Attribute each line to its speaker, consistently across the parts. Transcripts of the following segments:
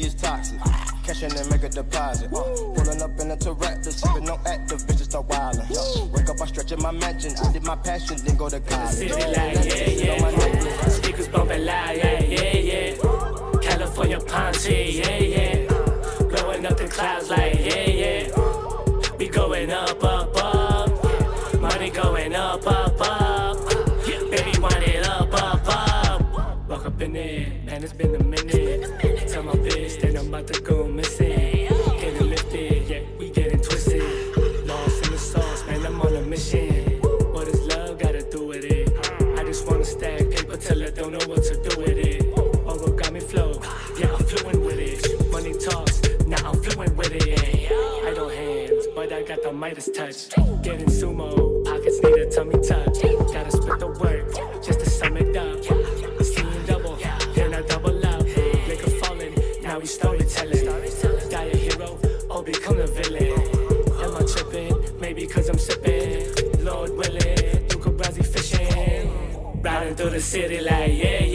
Speaker 1: is toxic. Cashing and make a deposit. Uh, pulling up in a Tourette, sipping no active, bitches start wildin'. Wake up, I stretch in my mansion. I did my passion, then go to college.
Speaker 2: Midas touch. Getting sumo, pockets need a tummy tuck. Gotta split the work, just to sum it up. Seeing double, then I double up. Liquor falling, now we storytelling. Die a hero, or become the villain. Am I tripping? Maybe cause I'm sipping. Lord willing, Duke of Brazzy fishing. Riding through the city like, yeah, yeah.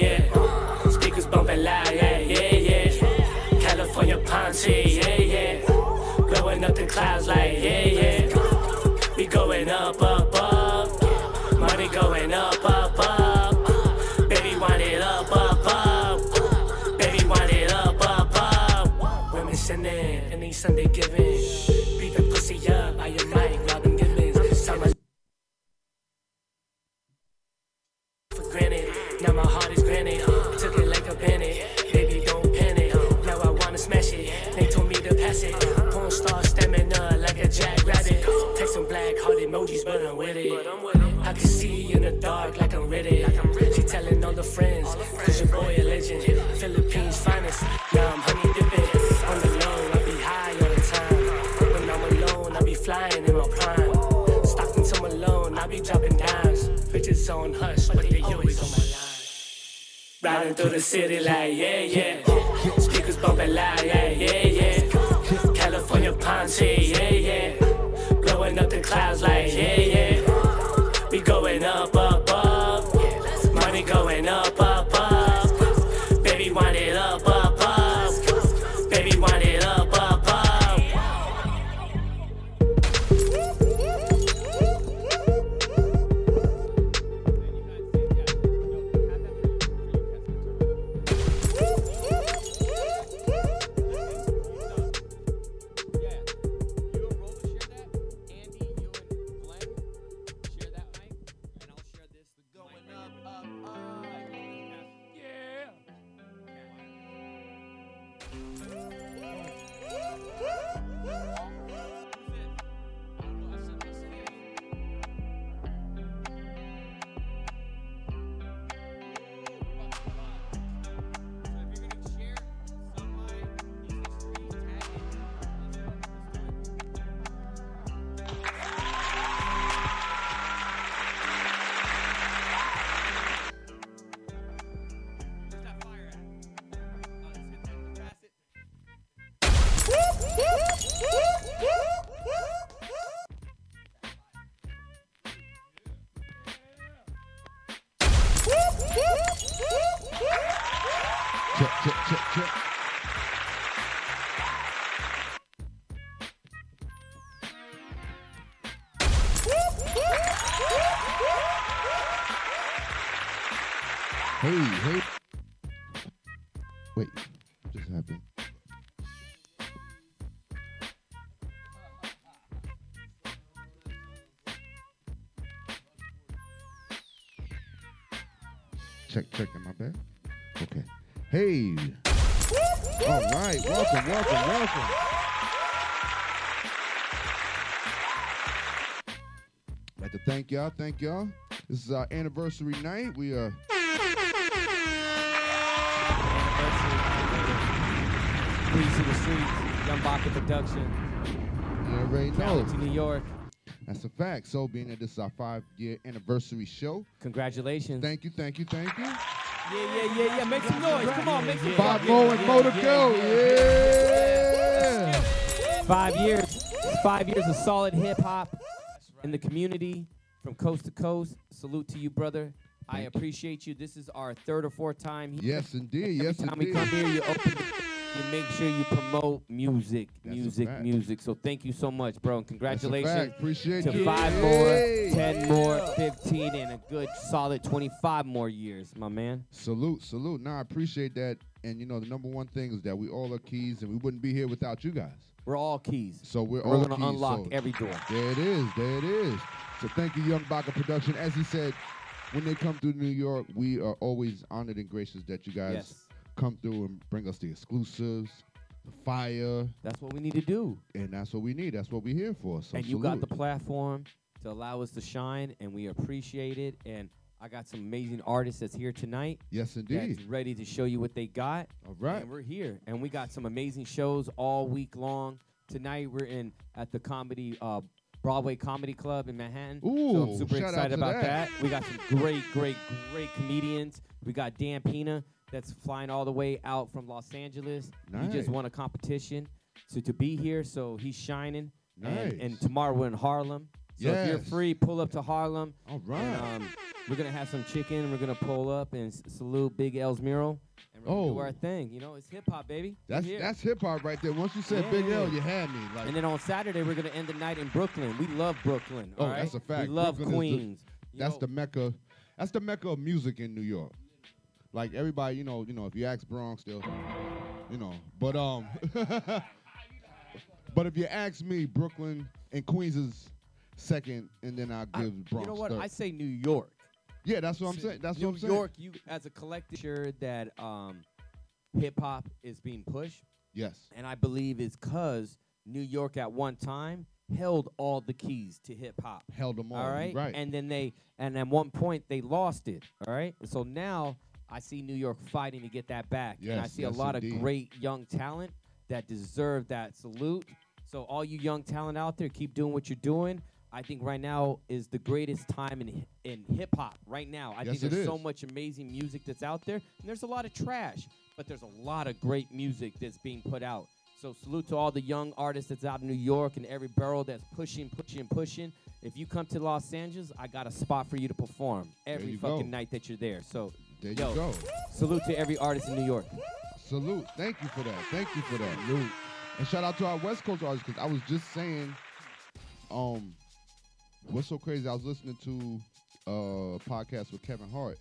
Speaker 2: Be dropping dimes. Bitches on hush, but they always on my line. Riding through the city like, yeah, yeah. Speakers bumping loud, yeah, yeah, yeah. California palm yeah, yeah. Blowing up the clouds like, yeah, yeah. We going up, up.
Speaker 3: Hey. All right. Welcome, welcome, welcome. I'd like to thank y'all. Thank y'all. This is our anniversary night. We are.
Speaker 4: Please to the streets, Young Baka production.
Speaker 3: You already know.
Speaker 5: Talented New York.
Speaker 3: That's a fact. So, being that this is our five-year anniversary show,
Speaker 5: Congratulations.
Speaker 3: thank you, thank you, thank you.
Speaker 5: Yeah, yeah, yeah, yeah. Make some noise. Come on, make some
Speaker 3: noise!
Speaker 5: Five
Speaker 3: more and more to go. Yeah.
Speaker 5: Five years. Five years of solid hip hop in the community from coast to coast. Salute to you, brother. I appreciate you. This is our third or fourth time here.
Speaker 3: Yes, indeed.
Speaker 5: Every
Speaker 3: Yes,
Speaker 5: time
Speaker 3: indeed.
Speaker 5: we come here, you open, you make sure you promote music,
Speaker 3: That's
Speaker 5: music, music. So thank you so much, bro, and congratulations.
Speaker 3: Appreciate
Speaker 5: to
Speaker 3: you.
Speaker 5: five
Speaker 3: Yay.
Speaker 5: more, ten more, fifteen, and a good solid twenty-five more years, my man.
Speaker 3: Salute, salute. Now I appreciate that. And you know, the number one thing is that we all are keys, and we wouldn't be here without you guys.
Speaker 5: We're all keys.
Speaker 3: So we're,
Speaker 5: We're
Speaker 3: all
Speaker 5: gonna
Speaker 3: keys,
Speaker 5: unlock
Speaker 3: so
Speaker 5: every door.
Speaker 3: There it is. There it is. So thank you, Young Baka Production. As he said, when they come through New York, we are always honored and gracious that you guys
Speaker 5: Yes,
Speaker 3: come through and bring us the exclusives, the fire,
Speaker 5: that's what we need to do.
Speaker 3: and that's what we need. That's what we're here for. So
Speaker 5: and you got the platform to allow us to shine, and we appreciate it. And I got some amazing artists that's here tonight
Speaker 3: yes,
Speaker 5: that's
Speaker 3: indeed.
Speaker 5: ready to show you what they got.
Speaker 3: All right.
Speaker 5: And we're here, and we got some amazing shows all week long. Tonight we're in at the comedy uh, Broadway Comedy Club in Manhattan. so
Speaker 3: Ooh,
Speaker 5: I'm super excited about
Speaker 3: that.
Speaker 5: that. We got some great, great, great comedians. We got Dan Pina that's flying all the way out from Los Angeles. He just won a competition, so to be here, so he's shining. And,
Speaker 3: Nice.
Speaker 5: and tomorrow we're in Harlem. So if you're free, pull up to Harlem.
Speaker 3: All right.
Speaker 5: And, um, we're gonna have some chicken. We're gonna pull up and salute Big L's mural. And we're gonna do
Speaker 3: Oh.
Speaker 5: our thing. You know, it's hip hop, baby.
Speaker 3: That's that's hip hop right there. Once you said Big L, you had me. Like
Speaker 5: And then on Saturday we're gonna end the night in Brooklyn. We love Brooklyn.
Speaker 3: Oh,
Speaker 5: right?
Speaker 3: that's a fact.
Speaker 5: We love
Speaker 3: Brooklyn is the-
Speaker 5: Queens.
Speaker 3: That's
Speaker 5: know,
Speaker 3: the mecca. That's the mecca of music in New York. Like everybody, you know, you know, if you ask Bronx, still, you know, but um, but if you ask me, Brooklyn and Queens is second, and then I
Speaker 5: I-
Speaker 3: give Bronx
Speaker 5: you know what?
Speaker 3: third.
Speaker 5: I say New York.
Speaker 3: yeah, that's what I'm saying. That's
Speaker 5: New
Speaker 3: what I'm saying.
Speaker 5: New York, you as a collective, sure that um, hip hop is being pushed,
Speaker 3: Yes.
Speaker 5: and I believe it's because New York at one time held all the keys to hip hop.
Speaker 3: Held them all.
Speaker 5: all right?
Speaker 3: Right.
Speaker 5: And then they, and at one point they lost it. All right. So now I see New York fighting to get that back, and I see
Speaker 3: yes,
Speaker 5: a lot
Speaker 3: indeed.
Speaker 5: of great young talent that deserve that salute. So all you young talent out there, keep doing what you're doing. I think right now is the greatest time in in hip hop. Right now, I
Speaker 3: Yes,
Speaker 5: think there's so much amazing music that's out there, and there's a lot of trash, but there's a lot of great music that's being put out. So salute to all the young artists that's out in New York and every borough that's pushing, pushing, pushing. If you come to Los Angeles, I got a spot for you to perform every
Speaker 3: you
Speaker 5: fucking
Speaker 3: go.
Speaker 5: night that you're there. So
Speaker 3: there
Speaker 5: yo.
Speaker 3: you go.
Speaker 5: salute to every artist in New York.
Speaker 3: Salute. Thank you for that. Thank you for that. And shout out to our West Coast artists because I was just saying, um, what's so crazy? I was listening to a podcast with Kevin Hart,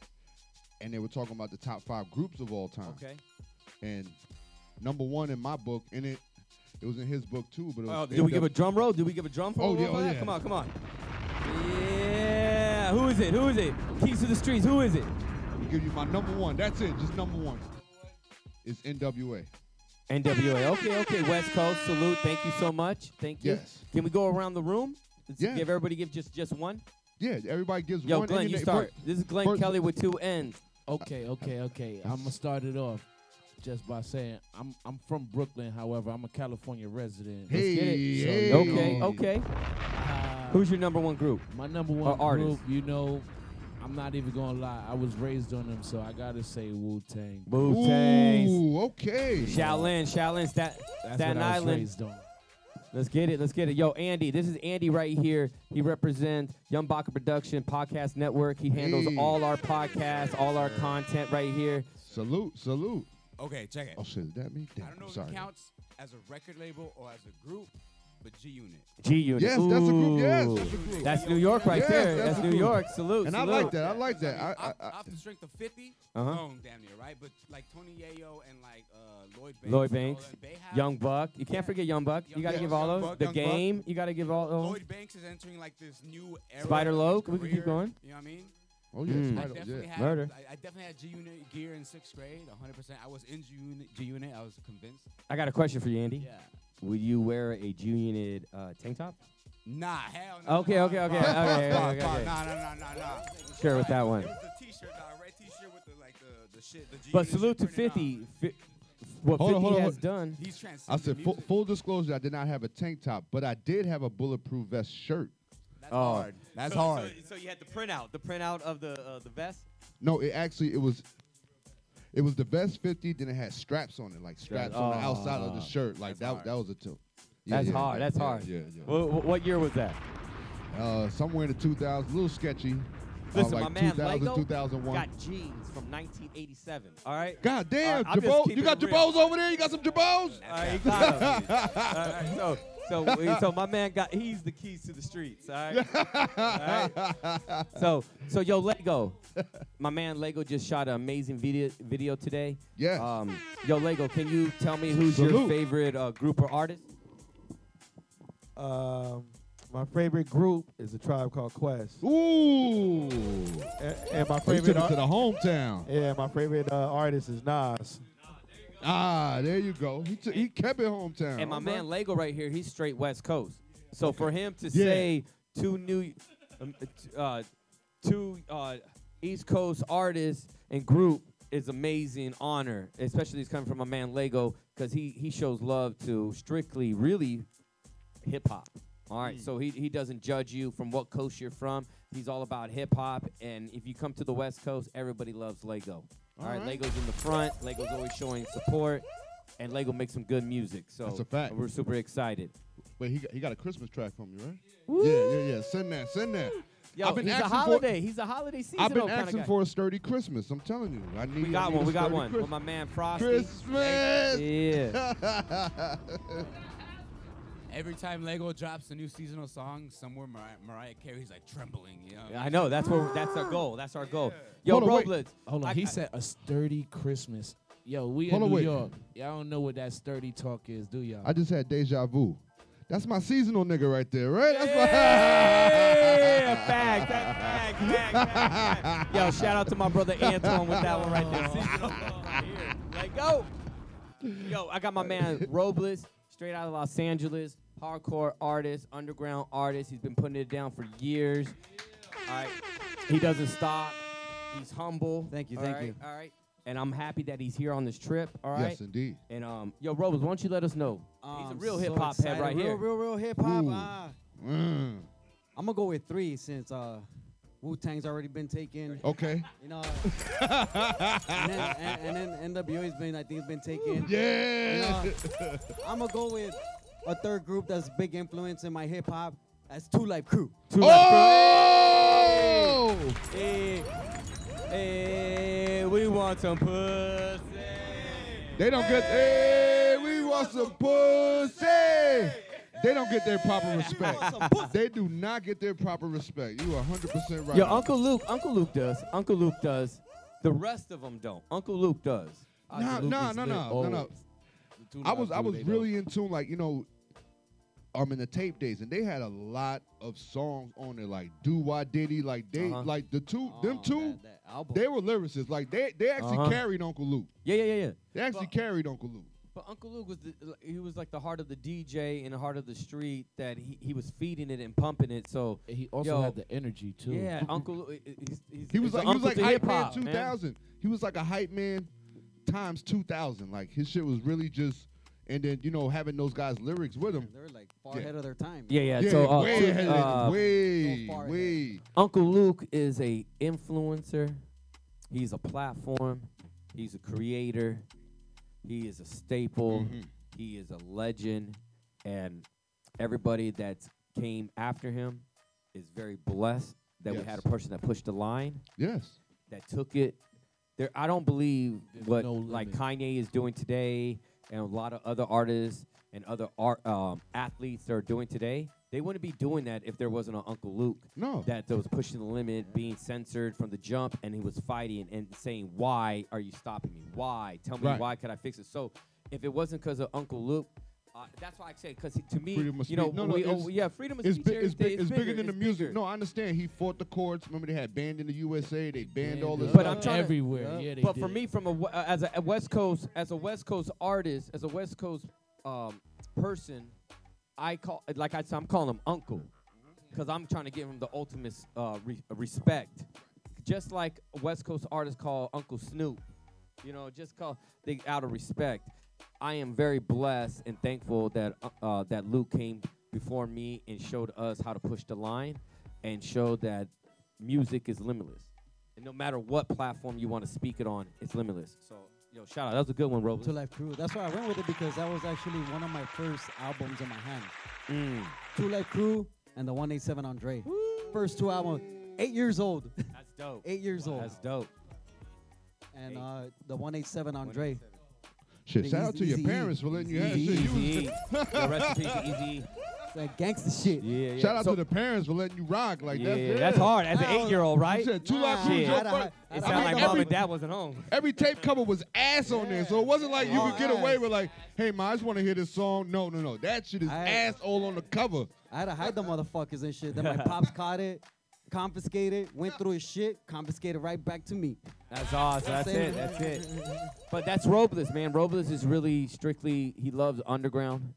Speaker 3: and they were talking about the top five groups of all time.
Speaker 5: Okay.
Speaker 3: And number one in my book, and it it was in his book too. But it was
Speaker 5: Oh, did we give a drum roll? Did we give a drum
Speaker 3: Oh,
Speaker 5: roll?
Speaker 3: yeah, oh, yeah.
Speaker 5: Come on, come on. Yeah. Who is it? Who is it? Keys to the streets. Who is it?
Speaker 3: I'll give you my number one. That's it. Just number one. It's NWA.
Speaker 5: NWA. Okay, okay. West Coast. Salute. Thank you so much. Thank you.
Speaker 3: Yes.
Speaker 5: Can we go around the room? Let's
Speaker 3: Yeah.
Speaker 5: Give everybody give just just one.
Speaker 3: Yeah. Everybody gives
Speaker 5: Yo,
Speaker 3: one.
Speaker 5: Glenn, you
Speaker 3: then-
Speaker 5: start. This is Glenn
Speaker 3: first-
Speaker 5: Kelly with two N's.
Speaker 4: Okay, okay, okay. I'm gonna start it off just by saying I'm I'm from Brooklyn. However, I'm a California resident.
Speaker 3: Hey,
Speaker 5: get it.
Speaker 3: hey.
Speaker 5: Okay, okay.
Speaker 4: Uh,
Speaker 5: Who's your number one group?
Speaker 4: my number one
Speaker 5: artist?
Speaker 4: group? You know, I'm not even gonna lie. I was raised on them, so I gotta say Wu Tang.
Speaker 5: Wu Tang.
Speaker 3: Ooh, okay.
Speaker 5: Shaolin, Shaolin, Stat,
Speaker 4: That's
Speaker 5: Staten
Speaker 4: what I was
Speaker 5: Island.
Speaker 4: raised on.
Speaker 5: Let's get it. Let's get it. Yo, Andy, this is Andy right here. He represents Young Baka Production Podcast Network. He handles
Speaker 3: Hey.
Speaker 5: all our podcasts, all our content right here.
Speaker 3: Salute, salute.
Speaker 6: Okay, check it.
Speaker 3: Oh shit, is that me? Damn,
Speaker 6: I don't know
Speaker 3: I'm
Speaker 6: if
Speaker 3: sorry.
Speaker 6: it counts as a record label or as a group, but G Unit.
Speaker 5: G Unit.
Speaker 3: Yes, that's a group. Yes, that's a group.
Speaker 5: That's New York right
Speaker 3: Yes,
Speaker 5: there.
Speaker 3: that's
Speaker 5: That's New. York. Salute.
Speaker 3: And I like that. I like that. I,
Speaker 6: off,
Speaker 3: I, I,
Speaker 6: off the strength of 50,
Speaker 5: Uh-huh.
Speaker 6: boom, damn near, right? But like Tony Yayo and like uh, Lloyd Banks.
Speaker 5: Lloyd
Speaker 6: and all
Speaker 5: Banks,
Speaker 6: them, they have,
Speaker 5: Young Buck. You can't forget Young Buck. You got to
Speaker 6: Buck,
Speaker 5: give all
Speaker 6: Young
Speaker 5: those.
Speaker 6: Buck,
Speaker 5: The
Speaker 6: Young Buck.
Speaker 5: game. You got to give all those.
Speaker 6: Lloyd Banks is entering like this new era.
Speaker 5: Spider
Speaker 6: of his
Speaker 5: Loc, we can keep going.
Speaker 6: You know what I mean?
Speaker 3: oh yeah,
Speaker 5: Mm.
Speaker 6: I definitely
Speaker 3: yeah.
Speaker 6: had
Speaker 5: Murder.
Speaker 6: I, I definitely had G Unit gear in sixth grade, 100. percent I was in G Unit. G Unit. I was convinced.
Speaker 5: I got a question for you, Andy.
Speaker 6: Yeah.
Speaker 5: Would you wear a G Unit uh, tank top?
Speaker 6: Nah, hell no.
Speaker 5: Okay, okay, okay,
Speaker 6: Fuck,
Speaker 5: okay, okay, okay, okay.
Speaker 6: Nah, nah, nah, nah, nah.
Speaker 5: Sure with that one.
Speaker 6: It was the T-shirt, the red T-shirt with the like the the shit. The G
Speaker 5: But salute to 50. Fi- what
Speaker 3: Hold
Speaker 5: 50
Speaker 3: on, hold on,
Speaker 5: has
Speaker 3: hold-
Speaker 5: done.
Speaker 6: He's
Speaker 3: I said full, full disclosure. I did not have a tank top, but I did have a bulletproof vest shirt.
Speaker 6: That's
Speaker 5: Oh.
Speaker 6: hard. That's
Speaker 5: so,
Speaker 6: hard.
Speaker 5: So, so you had the printout, the printout of the uh, the vest.
Speaker 3: No, it actually it was. It was the vest 50, then it had straps on it, like straps on the outside of the
Speaker 5: Ah.
Speaker 3: shirt. Like that,
Speaker 6: hard.
Speaker 3: that was a tilt.
Speaker 5: That's hard, that's
Speaker 3: yeah,
Speaker 5: hard.
Speaker 3: Yeah, yeah.
Speaker 5: What, what year was that?
Speaker 3: Uh, somewhere in the 2000s, a little sketchy.
Speaker 5: Listen,
Speaker 3: uh,
Speaker 5: my
Speaker 3: like
Speaker 5: man
Speaker 3: 2000,
Speaker 5: Lego
Speaker 3: 2001.
Speaker 5: got jeans from 1987. All right.
Speaker 3: God damn,
Speaker 5: All right, I'm just
Speaker 3: Jabot, you got. Jabos over there? You got some Jabos?
Speaker 5: All right, he got 'em. All right, so, so, so my man got. He's the keys to the streets. All right. All right. So, so yo, Lego, my man Lego just shot an amazing video video today.
Speaker 3: Yes.
Speaker 5: Um, yo, Lego, can you tell me who's your favorite uh, group or artist?
Speaker 7: Um, my favorite group is a tribe called Quest,
Speaker 3: Ooh.
Speaker 7: and, and my
Speaker 3: Oh, you took
Speaker 7: favorite
Speaker 3: it
Speaker 7: ar-
Speaker 3: to the hometown.
Speaker 7: yeah, my favorite uh, artist is Nas.
Speaker 3: Ah, there you go. He, took he kept it hometown.
Speaker 5: And my man
Speaker 3: right.
Speaker 5: Lego right here, he's straight West Coast. So for him to
Speaker 3: Yeah.
Speaker 5: say two new, um, uh, uh, two uh, East Coast artist and group is amazing honor, especially it's coming from a man Lego because he he shows love to strictly really hip hop. All right, mm. so he he doesn't judge you from what coast you're from. He's all about hip hop, and if you come to the West Coast, everybody loves Lego. All right,
Speaker 3: All right.
Speaker 5: Lego's in the front. Lego's always showing support, and Lego makes some good music. So
Speaker 3: That's a fact.
Speaker 5: We're super excited.
Speaker 3: Wait, he got, he got a Christmas track from you, right? Yeah, yeah, yeah. Send that, send that.
Speaker 5: Yo,
Speaker 3: I've been
Speaker 5: he's a
Speaker 3: asking for-
Speaker 5: holiday. he's a holiday seasonal
Speaker 3: I've been
Speaker 5: kind of
Speaker 3: asking
Speaker 5: guy.
Speaker 3: for a sturdy Christmas. I'm telling you. I need
Speaker 5: we got
Speaker 3: I need
Speaker 5: one.
Speaker 3: a
Speaker 5: We got
Speaker 3: sturdy
Speaker 5: one
Speaker 3: Chris-
Speaker 5: with my man Frosty.
Speaker 3: Christmas.
Speaker 5: Yeah.
Speaker 6: Every time Lego drops a new seasonal song, somewhere Mariah, Mariah Carey's like trembling. You know?
Speaker 5: I know. That's what. That's our goal. That's our goal. Yo,
Speaker 3: Hold on, wait.
Speaker 5: Robles.
Speaker 4: Hold on,
Speaker 5: I-
Speaker 4: he
Speaker 5: I-
Speaker 4: said a sturdy Christmas. Yo, we
Speaker 3: Hold
Speaker 4: in
Speaker 3: on,
Speaker 4: New
Speaker 3: wait.
Speaker 4: York. Y'all don't know what that sturdy talk is, do y'all?
Speaker 3: I just had deja vu. That's my seasonal nigga right there, right? That's
Speaker 5: Yeah,
Speaker 3: my
Speaker 5: fact, fact, fact, fact, fact. Yo, shout out to my brother Antoine with that one right there. Oh, seasonal here. Let go. Yo, I got my man Robles, straight out of Los Angeles, hardcore artist, underground artist. He's been putting it down for years. All right, he doesn't stop. He's humble.
Speaker 8: Thank you,
Speaker 5: all
Speaker 8: thank
Speaker 5: right,
Speaker 8: you.
Speaker 5: All right, and I'm happy that he's here on this trip. All right.
Speaker 3: Yes, indeed.
Speaker 5: And um, yo, Robles, why don't you let us know? He's a
Speaker 8: Um,
Speaker 5: real
Speaker 8: so
Speaker 5: hip hop head
Speaker 8: excited.
Speaker 5: right
Speaker 8: real,
Speaker 5: here.
Speaker 8: Real, real hip hop.
Speaker 3: Ooh.
Speaker 8: Ah,
Speaker 3: Mm.
Speaker 8: I'm gonna go with three since uh, Wu Tang's already been taken.
Speaker 3: Okay.
Speaker 8: You know, and, then, and, and then NWA's been, I think, has been taken.
Speaker 3: Yeah.
Speaker 8: You know, I'm gonna go with a third group that's big influence in my hip hop. That's Two Live Crew.
Speaker 5: Two Live Crew.
Speaker 3: oh!
Speaker 5: Hey, hey, we want some pussy.
Speaker 3: They don't get. Hey, we want some pussy. They don't get their proper respect. They do not get their proper respect. You are 100% right.
Speaker 5: Yo, Uncle Luke, Uncle Luke does. Uncle Luke does. The rest of them don't. Uncle Luke does.
Speaker 3: No,
Speaker 4: Uncle Luke
Speaker 3: no,
Speaker 4: is
Speaker 3: no,
Speaker 4: lit
Speaker 3: no, no, no. I was I was really in tune, like you know, um, in the tape days, and they had a lot of songs on there, like Do Wah Diddy, like they,
Speaker 5: Uh-huh.
Speaker 3: like the two, them two,
Speaker 8: that- that album.
Speaker 3: they were lyricists, like they, they actually
Speaker 5: Uh-huh.
Speaker 3: carried Uncle Luke.
Speaker 5: Yeah, yeah, yeah, yeah.
Speaker 3: They actually
Speaker 5: But-
Speaker 3: carried Uncle Luke.
Speaker 5: But Uncle Luke was the, he was like the heart of the DJ and the heart of the street that he, he was feeding it and pumping it. So
Speaker 4: he also
Speaker 5: Yo.
Speaker 4: had the energy too.
Speaker 5: yeah, Uncle Luke. he- He's, he's,
Speaker 3: He was
Speaker 5: he's
Speaker 3: like he was
Speaker 5: uncle
Speaker 3: like
Speaker 5: to
Speaker 3: hype man
Speaker 5: hip-hop, man.
Speaker 3: 2000. He was like a hype man times 2000. Like his shit was really just, and then you know having those guys lyrics with him.
Speaker 8: They're like far
Speaker 3: Yeah.
Speaker 8: ahead of their time.
Speaker 5: Yeah, yeah.
Speaker 3: Yeah,
Speaker 5: so uh,
Speaker 3: way
Speaker 5: two-
Speaker 3: ahead of
Speaker 5: uh,
Speaker 3: them. Way,
Speaker 8: so far ahead.
Speaker 5: Uncle Luke is a influencer. He's a platform. He's a creator. He is a staple.
Speaker 3: Mhm.
Speaker 5: He is a legend, and everybody that came after him is very blessed that we had a person that pushed the line,
Speaker 3: Yes.
Speaker 5: that took it. There, I don't believe
Speaker 4: There's
Speaker 5: what
Speaker 4: no
Speaker 5: like. Kanye is doing today, and a lot of other artists and other art um, athletes that are doing today. They wouldn't be doing that if there wasn't an Uncle Luke
Speaker 3: No.
Speaker 5: that was pushing the limit, being censored from the jump, and he was fighting and saying, "Why are you stopping me? Why? Tell me
Speaker 3: Right.
Speaker 5: why could I fix it?" So, if it wasn't because of Uncle Luke, uh, that's why I say because to me,
Speaker 3: Freedom of
Speaker 5: you know,
Speaker 3: speech. No, no,
Speaker 5: we,
Speaker 3: it's-
Speaker 5: oh, yeah, freedom of
Speaker 3: It's,
Speaker 5: speech.
Speaker 3: big, it's, big,
Speaker 5: everything,
Speaker 3: it's bigger than the music.
Speaker 5: bigger.
Speaker 3: No, I understand. He fought the courts. Remember, they had banned in the USA. They banned all this.
Speaker 5: But
Speaker 3: stuff.
Speaker 5: I'm trying to-
Speaker 4: everywhere. Yeah, they
Speaker 5: but for me, from a uh, as a, a West Coast as a West Coast artist, as a West Coast um, person, I call like I said, I'm calling him Uncle because I'm trying to give him the ultimate uh, re- respect, just like a West Coast artists call Uncle Snoop. You know, just call they out of respect. I am very blessed and thankful that uh, uh, that Luke came before me and showed us how to push the line and showed that music is limitless. And no matter what platform you want to speak it on, it's limitless. So, yo, shout out. That was a good one, Robles.
Speaker 8: Two Live Crew. That's why I went with it because that was actually one of my first albums in my hand.
Speaker 5: Mm.
Speaker 8: Two Live Crew and the 187 Andre. First two albums. Eight years old.
Speaker 5: That's dope.
Speaker 8: Eight years old.
Speaker 5: That's dope.
Speaker 8: and uh, the 187 Andre.
Speaker 3: Shit, shout out to your parents for letting you have
Speaker 5: Eazy,
Speaker 3: shit. You was-
Speaker 5: easy. Yo, rest in peace, Eazy.
Speaker 8: That gangster shit.
Speaker 5: Yeah, yeah.
Speaker 3: Shout out
Speaker 5: So-
Speaker 3: to the parents for letting you rock. Like
Speaker 5: yeah,
Speaker 3: that's
Speaker 5: yeah, that's hard as an
Speaker 8: Nah,
Speaker 5: eight-year-old, right?
Speaker 3: You said two live
Speaker 8: Nah,
Speaker 3: crews.
Speaker 5: Shit.
Speaker 3: your
Speaker 8: I'd have-
Speaker 3: first-
Speaker 5: It
Speaker 8: I'd
Speaker 5: sounded
Speaker 8: have-
Speaker 5: like
Speaker 3: every-
Speaker 5: mom and dad wasn't home.
Speaker 3: Every tape cover was ass on there, so it wasn't like you
Speaker 8: Oh,
Speaker 3: could get away
Speaker 8: ass.
Speaker 3: with like, "Hey, man, I just want to hear this song." No, no, no, that shit is
Speaker 8: I-
Speaker 3: ass all on the cover.
Speaker 8: I had to hide the motherfuckers and shit. Then my pops caught it, confiscated, went through his shit, confiscated right back to me.
Speaker 5: That's awesome. That's, it. That's it. But that's Robles, man. Robles is really strictly. He loves underground.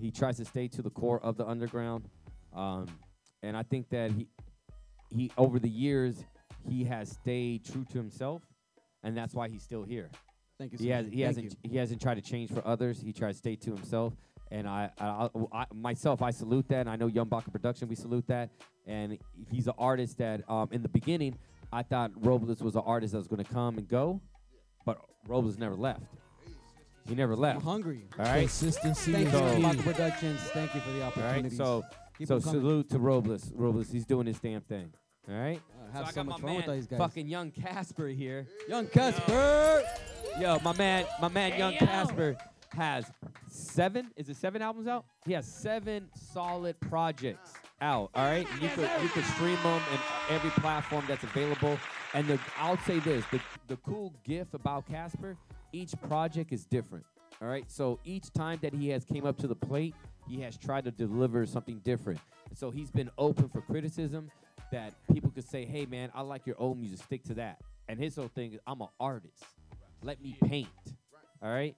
Speaker 5: He tries to stay to the core of the underground, um, and I think that he, he over the years, he has stayed true to himself, and that's why he's still here.
Speaker 8: Thank you.
Speaker 5: He has he
Speaker 8: Thank
Speaker 5: hasn't
Speaker 8: you.
Speaker 5: he hasn't tried to change for others. He tries to stay to himself. And I, I, I, myself, I salute that. And I know Young Baka Production, we salute that. And he's an artist that, um, in the beginning, I thought Robles was an artist that was going to come and go, but Robles never left. He never left.
Speaker 8: I'm hungry.
Speaker 5: All right.
Speaker 4: Consistency
Speaker 8: Thank
Speaker 4: is
Speaker 8: you,
Speaker 5: So-
Speaker 8: Productions. Thank you for the opportunity.
Speaker 5: All right.
Speaker 8: opportunity.
Speaker 5: So,
Speaker 8: Keep
Speaker 5: so
Speaker 8: 'em coming.
Speaker 5: salute to Robles. Robles, he's doing his damn thing. All right.
Speaker 8: I have
Speaker 5: so I got
Speaker 8: much
Speaker 5: my
Speaker 8: fun with
Speaker 5: man,
Speaker 8: these guys.
Speaker 5: fucking young Casper here.
Speaker 8: Young Casper.
Speaker 5: Yo, my man, my man, Young Casper has seven. Is it seven albums out? He has seven solid projects out. All right, you could you could stream them in every platform that's available. And the I'll say this: the the cool gift about Casper, each project is different. All right, so each time that he has came up to the plate, he has tried to deliver something different. So he's been open for criticism that people could say, "Hey, man, I like your old music. Stick to that." And his whole thing is, "I'm an artist. Let me paint." All right,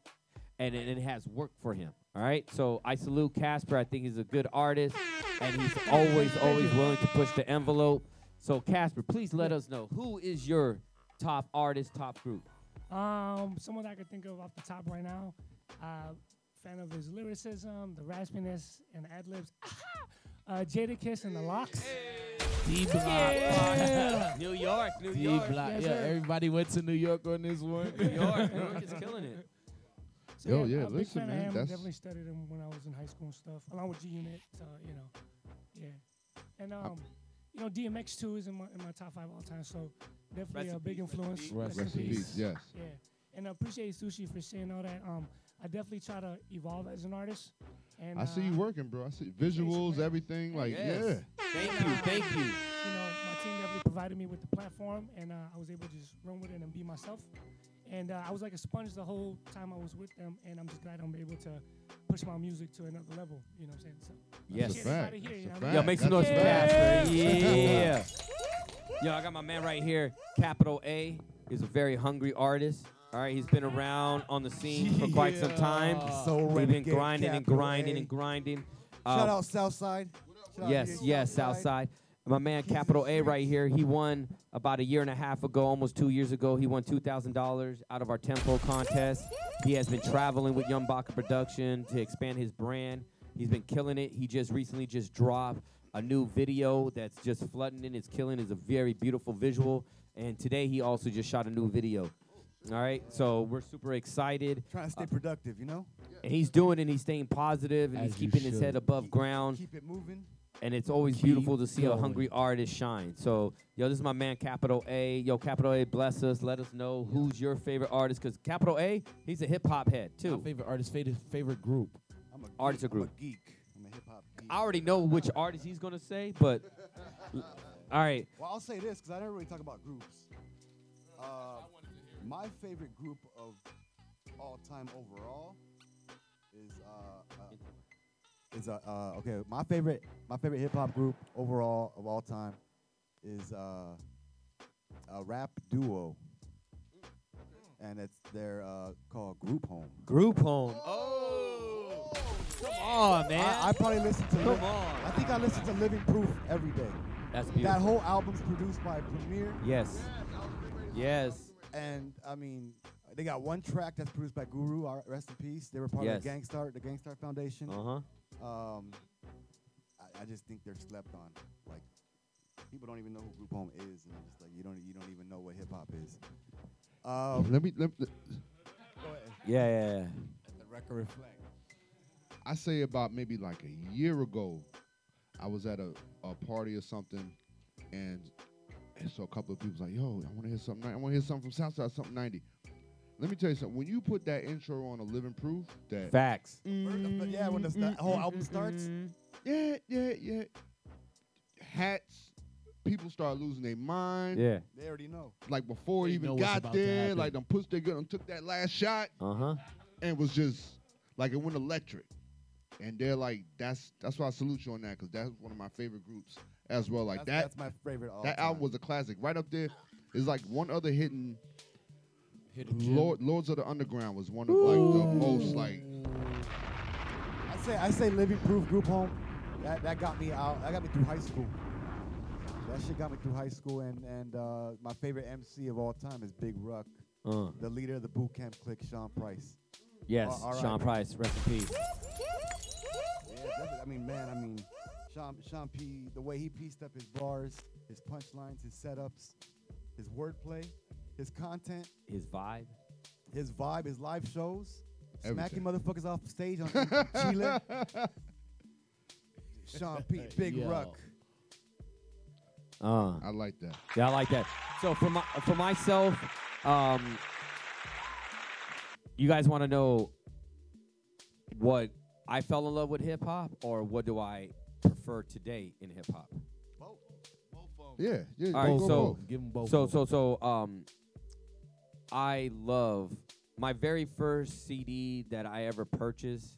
Speaker 5: and, and it has worked for him. All right, so I salute Casper. I think he's a good artist, and he's always, always willing to push the envelope. So Casper, please let us know who is your top artist, top group.
Speaker 9: Um, someone I could think of off the top right now. Uh, fan of his lyricism, the raspiness, and ad libs. uh, Jadakiss and the LOX.
Speaker 4: D block.
Speaker 9: Yeah.
Speaker 5: New York, New
Speaker 4: D
Speaker 5: York,
Speaker 4: block.
Speaker 9: Yes,
Speaker 4: yeah,
Speaker 9: sir.
Speaker 4: everybody went to New York on this one.
Speaker 5: New York, New York is killing it.
Speaker 9: So
Speaker 3: Yo,
Speaker 9: I'm
Speaker 3: yeah,
Speaker 9: a big
Speaker 3: listen,
Speaker 9: fan
Speaker 3: man,
Speaker 9: of him. Definitely studied him when I was in high school and stuff, along with G Unit. So you know, yeah. And um, you know, DMX too is in my in my top five all time. So definitely
Speaker 5: Rest
Speaker 9: a big
Speaker 5: peace, rest in
Speaker 9: influence.
Speaker 5: peace.
Speaker 4: Rest
Speaker 3: Rest in peace. Yes.
Speaker 9: Yeah, and I appreciate Sushi for saying all that. Um, I definitely try to evolve as an artist. And
Speaker 3: I see
Speaker 9: uh,
Speaker 3: you working, bro. I see visuals, everything. Like,
Speaker 5: Yes.
Speaker 3: yeah.
Speaker 5: Thank you, thank you.
Speaker 9: you know, my team definitely provided me with the platform, and uh, I was able to just run with it and be myself. And uh, I was like a sponge the whole time I was with them, and I'm just glad I'm able to push my music to another level. You know what I'm saying? So
Speaker 5: Yes.
Speaker 3: That's a fact.
Speaker 9: Here, you know
Speaker 3: a
Speaker 5: Yo, make some noise
Speaker 3: a
Speaker 5: for. Casper. Yeah. Yo, I got my man right here, Capital A. He's a very hungry artist. All right, he's been around on the scene for quite some time.
Speaker 10: So
Speaker 5: He's been
Speaker 10: renegade
Speaker 5: grinding and grinding and grinding.
Speaker 10: Shout
Speaker 5: Um,
Speaker 10: out Southside. Shout
Speaker 5: Yes,
Speaker 10: here,
Speaker 5: yes,
Speaker 10: Southside.
Speaker 5: Southside. My man Capital A right here. He won about a year and a half ago, almost two years ago. He won two thousand dollars out of our Tempo contest. He has been traveling with Young Baka Production to expand his brand. He's been killing it. He just recently just dropped a new video that's just flooding in. It's killing. It's a very beautiful visual. And today he also just shot a new video. All right, so we're super excited.
Speaker 10: Trying to stay productive, you know?
Speaker 5: And he's doing it. He's staying positive, and he's
Speaker 4: As you
Speaker 5: keeping his head above
Speaker 10: Keep-
Speaker 5: ground
Speaker 10: Keep it moving.
Speaker 5: And it's always
Speaker 4: Keep
Speaker 5: beautiful to see a hungry artist shine. So, yo, this is my man Capital A. Yo, Capital A, bless us. Let us know who's your favorite artist, because Capital A, he's a hip hop head
Speaker 4: My
Speaker 5: too.
Speaker 4: favorite artist, favorite favorite group.
Speaker 10: I'm a
Speaker 5: Artist
Speaker 10: geek.
Speaker 5: or group?
Speaker 10: I'm a geek. I'm a hip hop geek.
Speaker 5: I already know which artist he's gonna say, but all right,
Speaker 10: Well, I'll say this because I never really talk about groups. Uh, my favorite group of all time overall is is uh, uh, okay. My favorite my favorite hip hop group overall of all time is uh, a rap duo, and it's they're uh, called Group Home.
Speaker 5: Group Home. Oh, come on, man.
Speaker 10: I, I probably listen to.
Speaker 5: come
Speaker 10: Liv-
Speaker 5: on.
Speaker 10: I think I listen to Living Proof every day.
Speaker 5: That's beautiful.
Speaker 10: That whole album's produced by Premier.
Speaker 5: yes, yes.
Speaker 10: and I mean, they got one track that's produced by Guru. r- Rest in peace. They were part of the
Speaker 5: Gang
Speaker 10: Starr, the Gang Starr Foundation.
Speaker 5: Uh huh.
Speaker 10: Um, I, I just think they're slept on. Like people don't even know who Group Home is, and I'm just like you don't you don't even know what hip hop is. Um,
Speaker 3: let me let, me-
Speaker 10: go ahead.
Speaker 5: Yeah, yeah, yeah.
Speaker 6: Let the record reflect.
Speaker 3: I say about maybe like a year ago, I was at a, a party or something, and, and so a couple of people was like, "Yo, I want to hear something. I want to hear something from Southside, something 90." Let me tell you something. When you put that intro on a Living Proof, that
Speaker 5: Facts.
Speaker 10: yeah, when the mm-hmm. sta- whole album mm-hmm. starts. Mm-hmm.
Speaker 3: yeah, yeah, yeah, hats, people start losing their mind.
Speaker 5: Yeah.
Speaker 10: They already know.
Speaker 3: Like before
Speaker 4: They
Speaker 3: it
Speaker 4: know
Speaker 3: even
Speaker 4: what's
Speaker 3: got
Speaker 4: about to
Speaker 3: there,
Speaker 4: happen.
Speaker 3: like them pushed their gun and took that last shot,
Speaker 5: Uh huh.
Speaker 3: and was just like it went electric. And they're like, that's that's why I salute you on that because that's one of my favorite groups as well. Like
Speaker 10: that's,
Speaker 3: that
Speaker 10: That's my favorite. All
Speaker 3: that
Speaker 10: time.
Speaker 3: album was a classic. Right up there is like one other hidden
Speaker 4: Hidden gem.
Speaker 3: Lord Lords of the Underground was one of like the most like
Speaker 10: I say I say Living Proof Group Home. That that got me out. That got me through high school. That shit got me through high school, and and uh, my favorite MC of all time is Big Ruck,
Speaker 5: Uh.
Speaker 10: the leader of the Boot Camp Clik, Sean Price.
Speaker 5: Yes.
Speaker 10: all right,
Speaker 5: Sean
Speaker 10: man.
Speaker 5: Price. Rest in peace.
Speaker 10: Yeah, definitely. I mean, man, I mean, Sean Sean P. The way he pieced up his bars, his punchlines, his setups, his wordplay, his content,
Speaker 5: His vibe.
Speaker 10: his vibe, his live shows, smacking motherfuckers off the stage on Chile. Sean P. Big
Speaker 4: Yo.
Speaker 10: Ruck.
Speaker 5: Uh.
Speaker 3: I like that.
Speaker 5: Yeah, I like that. So for my for myself, um, you guys want to know what I fell in love with hip hop, or what do I prefer today in hip hop?
Speaker 3: Yeah, yeah.
Speaker 5: All right,
Speaker 3: go, go,
Speaker 5: so
Speaker 3: go.
Speaker 4: Give them both.
Speaker 5: so so so um, I love my very first CD that I ever purchased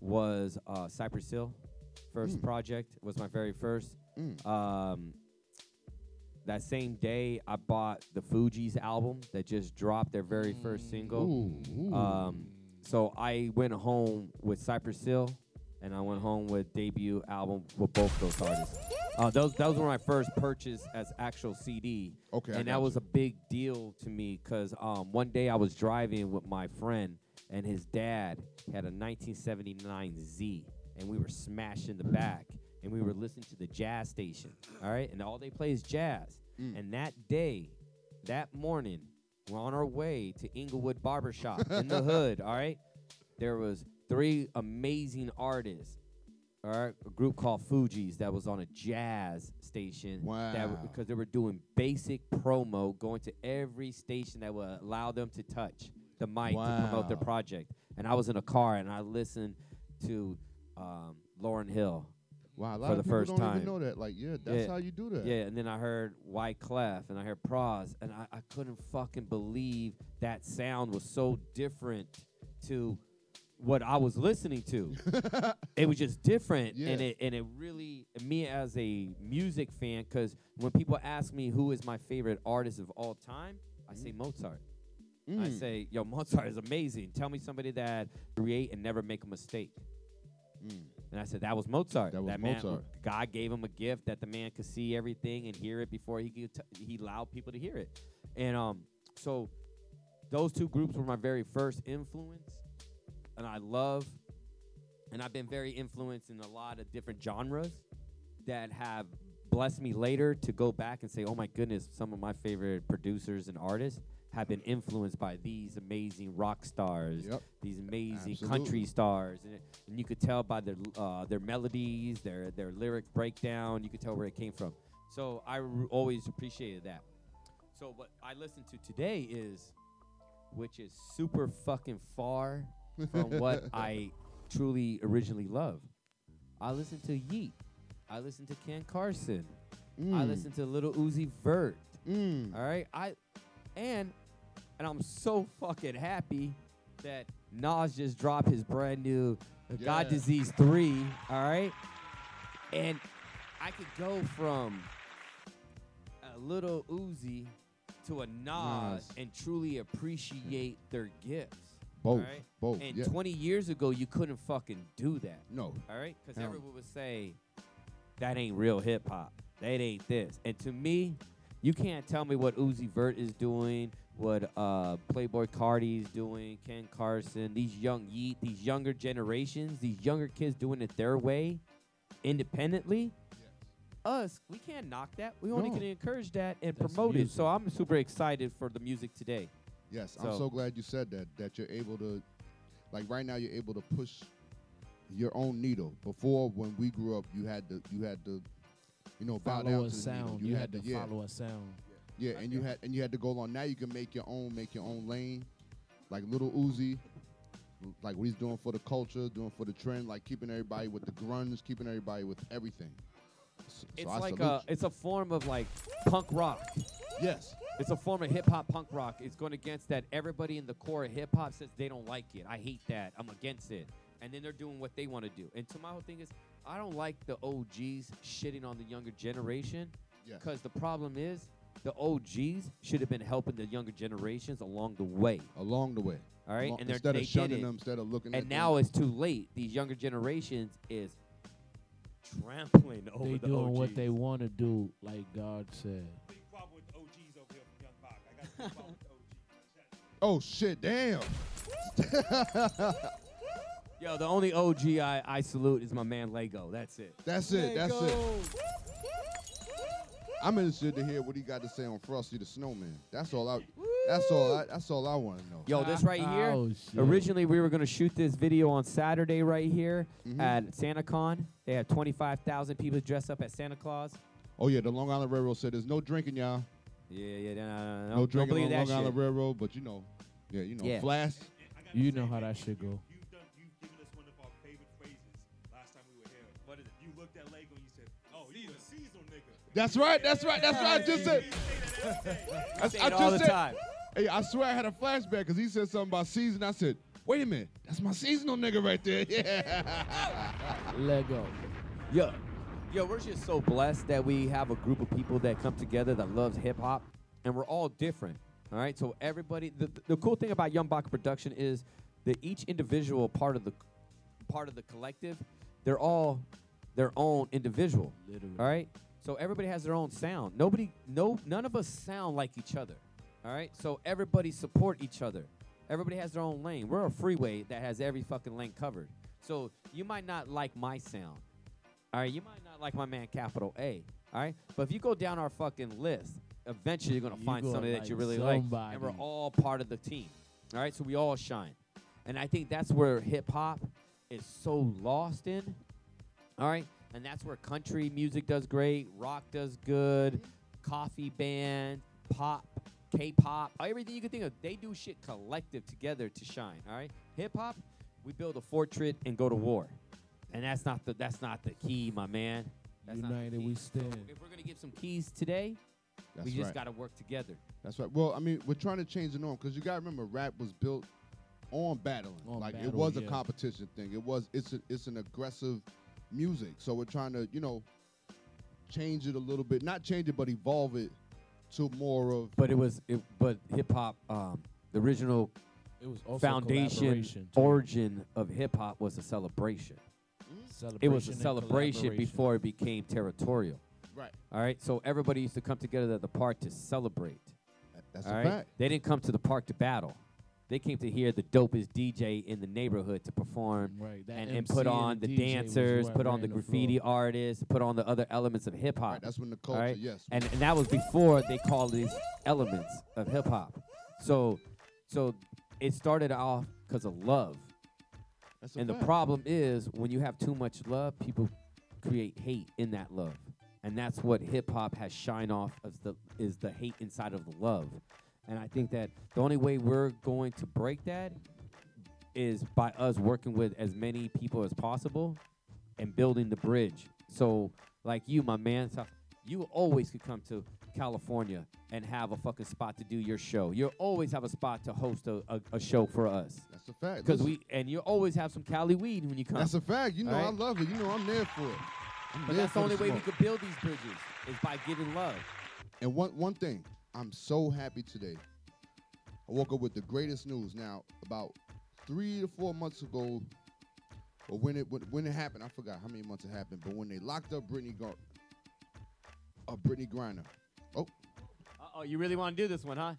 Speaker 5: was uh, Cypress Hill. First
Speaker 3: Mm.
Speaker 5: project was my very first.
Speaker 3: Mm.
Speaker 5: Um, that same day, I bought the Fugees album that just dropped their very first single.
Speaker 3: Ooh, ooh.
Speaker 5: Um, so I went home with Cypress Hill, and I went home with debut album with both those artists. Uh, those those were my first purchase as actual CD,
Speaker 3: okay, I
Speaker 5: and
Speaker 3: got
Speaker 5: that was
Speaker 3: you.
Speaker 5: a big deal to me because um, one day I was driving with my friend, and his dad had a 1979 Z, and we were smashed in the back, and we were listening to the jazz station. All right, and all they play is jazz.
Speaker 3: Mm.
Speaker 5: And that day, that morning, we're on our way to Inglewood Barbershop in the hood. All right, there was three amazing artists. All right, a group called Fugees that was on a jazz station. That
Speaker 3: Wow.
Speaker 5: because they were doing basic promo, going to every station that would allow them to touch the mic to promote their project. And I was in a car and I listened to um, Lauryn Hill.
Speaker 3: Wow,
Speaker 5: for the first
Speaker 3: don't
Speaker 5: time.
Speaker 3: even know that. Like, yeah, that's
Speaker 5: Yeah.
Speaker 3: how you do that.
Speaker 5: Yeah, and then I heard Wyclef and I heard Pras, and I, I couldn't fucking believe that sound was so different to what I was listening to. it was just different, and it and it really me as a music fan, because when people ask me who is my favorite artist of all time, I say Mozart. I
Speaker 3: Mm.
Speaker 5: say, yo, Mozart is amazing. Tell me somebody that create and never make a mistake.
Speaker 3: Mm.
Speaker 5: And I said, that was Mozart.
Speaker 3: That was
Speaker 5: man,
Speaker 3: Mozart.
Speaker 5: God gave him a gift that the man could see everything and hear it before he could. T- he allowed people to hear it. And um, so those two groups were my very first influence, and I love, and I've been very influenced in a lot of different genres that have blessed me later to go back and say, oh my goodness, some of my favorite producers and artists have been influenced by these amazing rock stars,
Speaker 3: Yep.
Speaker 5: these amazing
Speaker 3: Absolutely.
Speaker 5: country stars, and, and you could tell by their uh, their melodies, their their lyric breakdown, you could tell where it came from. So I r- always appreciated that. So what I listen to today is, which is super fucking far from what I truly originally love. I listen to Yeat. I listen to Ken Carson. I
Speaker 3: Mm.
Speaker 5: listen to Little Uzi Vert.
Speaker 3: Mm.
Speaker 5: All right, I and and I'm so fucking happy that Nas just dropped his brand new uh, God Disease Three. All right, and I could go from a little Uzi to a Nas,
Speaker 3: Nas.
Speaker 5: and truly appreciate their gifts.
Speaker 3: Both,
Speaker 5: right?
Speaker 3: both,
Speaker 5: And
Speaker 3: yeah.
Speaker 5: 20 years ago, you couldn't fucking do that.
Speaker 3: No.
Speaker 5: All right? Because everyone would say, that ain't real hip hop. That ain't this. And to me, You can't tell me what Uzi Vert is doing, what uh, Playboi Carti is doing, Ken Carson, these young Yeat, these younger generations, these younger kids doing it their way, independently. Us, we can't knock that. We only
Speaker 3: No.
Speaker 5: can encourage that and
Speaker 4: That's
Speaker 5: promote it. So I'm super excited for the music today.
Speaker 3: Yes, I'm
Speaker 5: So-
Speaker 3: so glad you said that. That you're able to, like right now, you're able to push your own needle. Before, when we grew up, you had to, you had to, you know, bow
Speaker 4: Follow
Speaker 3: down
Speaker 4: a
Speaker 3: to the needle.
Speaker 4: sound. You, had to
Speaker 3: yeah,
Speaker 4: follow a sound.
Speaker 3: yeah, and you had and you had to go along. Now you can make your own, make your own lane, like little Uzi, like what he's doing for the culture, doing for the trend, like keeping everybody with the grunge, keeping everybody with everything. So,
Speaker 5: It's
Speaker 3: so
Speaker 5: like a, it's a form of like punk rock.
Speaker 3: yes,
Speaker 5: It's a form of hip hop punk rock. It's going against that. Everybody in the core of hip hop says they don't like it. I hate that. I'm against it. And then they're doing what they want to do. And to my whole thing is, I don't like the OGs shitting on the younger generation.
Speaker 3: Yes.
Speaker 5: Because the problem is, the OGs should have been helping the younger generations along the way.
Speaker 3: along the way.
Speaker 5: All right,
Speaker 3: Along-
Speaker 5: and they're,
Speaker 3: instead
Speaker 5: they
Speaker 3: of shunning
Speaker 5: did
Speaker 3: them, instead of looking at
Speaker 5: And
Speaker 3: them.
Speaker 5: now it's too late. These younger generations is trampling over
Speaker 4: They
Speaker 5: the
Speaker 4: doing
Speaker 5: OGs.
Speaker 4: what they want to do, like God said.
Speaker 3: Oh shit! Damn.
Speaker 5: Yo, the only OG I, I salute is my man Lego. That's it.
Speaker 3: That's it. That's it. I'm interested to hear what he got to say on Frosty the Snowman. That's all I. That's all. I, that's all I want to know.
Speaker 5: Yo, this right here.
Speaker 4: Oh, shit.
Speaker 5: Originally, we were gonna shoot this video on Saturday right here
Speaker 3: Mhm.
Speaker 5: at SantaCon. They had 25,000 people dressed up as Santa Claus.
Speaker 3: Oh yeah, the Long Island Railroad said there's no drinking, y'all.
Speaker 5: Yeah, yeah, no, no, no,
Speaker 3: No,
Speaker 5: no. Don't
Speaker 3: drinking
Speaker 5: believe
Speaker 3: on
Speaker 5: that
Speaker 3: Long
Speaker 5: shit.
Speaker 3: Island Railroad, but you know, yeah, you know,
Speaker 5: Yeah.
Speaker 3: Flash.
Speaker 11: I gotta
Speaker 4: You know how that
Speaker 11: you-
Speaker 4: shit go.
Speaker 11: You've done. You've given us one of our favorite phrases last time we were here. What is it? You looked at Lego and you said, "Oh, you a seasonal nigga."
Speaker 3: That's right. That's right. That's right. I just said. I, I just said. Hey, I swear I had a flashback because he said something about season. I said, wait a minute, that's my seasonal nigga right there. Yeah.
Speaker 4: Lego.
Speaker 5: Yo, yo, we're just so blessed that we have a group of people that come together that loves hip hop, and we're all different. All right, so everybody. The, the cool thing about Young Baka Production is that each individual part of the part of the collective, they're all their own individual.
Speaker 4: Literally.
Speaker 5: All right, so everybody has their own sound. Nobody, no, none of us sound like each other. All right, so everybody support each other. Everybody has their own lane. We're a freeway that has every fucking lane covered. So you might not like my sound. All right, you might not like my man Capital A. All right, but if you go down our fucking list, eventually you're gonna
Speaker 4: You
Speaker 5: find
Speaker 4: gonna
Speaker 5: somebody that
Speaker 4: like
Speaker 5: you really like, and we're
Speaker 4: somebody.
Speaker 5: all part of the team. All right, so we all shine, and I think that's where hip hop is so lost in. All right, and that's where country music does great, rock does good, coffee band, pop, K-pop, everything you can think of. They do shit collective together to shine. All right, hip hop, we build a fortress and go to war, and that's not the that's not the key, my man. That's not the
Speaker 4: United
Speaker 5: key.
Speaker 4: we stand.
Speaker 5: if we're gonna give some keys today,
Speaker 3: That's
Speaker 5: we just
Speaker 3: right.
Speaker 5: gotta work together.
Speaker 3: That's right. Well, I mean, we're trying to change the norm because you got to remember, rap was built on battling.
Speaker 4: On
Speaker 3: like it
Speaker 4: battle,
Speaker 3: was a competition thing. It was. It's a, it's an aggressive music. So we're trying to, you know, change it a little bit. Not change it, but evolve it to more of.
Speaker 5: But it was, it, but hip hop, um, the original
Speaker 4: It was also
Speaker 5: foundation,
Speaker 4: collaboration,
Speaker 5: origin of hip hop was a celebration. Celebration. It was a
Speaker 4: Celebration and
Speaker 5: celebration
Speaker 4: collaboration.
Speaker 5: before it became territorial.
Speaker 3: Right.
Speaker 5: All right. So everybody used to come together at the park to celebrate.
Speaker 3: That's
Speaker 5: all
Speaker 3: a
Speaker 5: right?
Speaker 3: fact.
Speaker 5: They didn't come to the park to battle. They came to hear the dopest DJ in the neighborhood to perform
Speaker 4: Right,
Speaker 5: and, and
Speaker 4: MC
Speaker 5: put
Speaker 4: and
Speaker 5: on the dancers, put on the
Speaker 4: in the
Speaker 5: graffiti artists, put on the other elements of hip hop.
Speaker 3: Right, that's when the culture,
Speaker 5: right?
Speaker 3: yes.
Speaker 5: And, and that was before they called these elements of hip hop. So, so it started off because of love.
Speaker 3: That's a
Speaker 5: And the
Speaker 3: fact.
Speaker 5: problem is when you have too much love, people create hate in that love. And that's what hip hop has shine off as the is the hate inside of the love. And I think that the only way we're going to break that is by us working with as many people as possible and building the bridge. So like you, my man, you always could come to California and have a fucking spot to do your show. You'll always have a spot to host a, a, a show for us.
Speaker 3: That's a fact.
Speaker 5: Because we and you always have some Cali weed when you come.
Speaker 3: That's a fact. You know,
Speaker 5: All
Speaker 3: I love it. You know, I'm there for it. I'm
Speaker 5: But that's the
Speaker 3: for
Speaker 5: only way we could build these bridges is by giving love.
Speaker 3: And one one thing, I'm so happy today. I woke up with the greatest news. Now, about three to four months ago, or when it when, when it happened, I forgot how many months it happened. But when they locked up Brittany Gar, uh, Brittany Griner. Oh, Uh
Speaker 5: Oh, you really want to do this one, huh?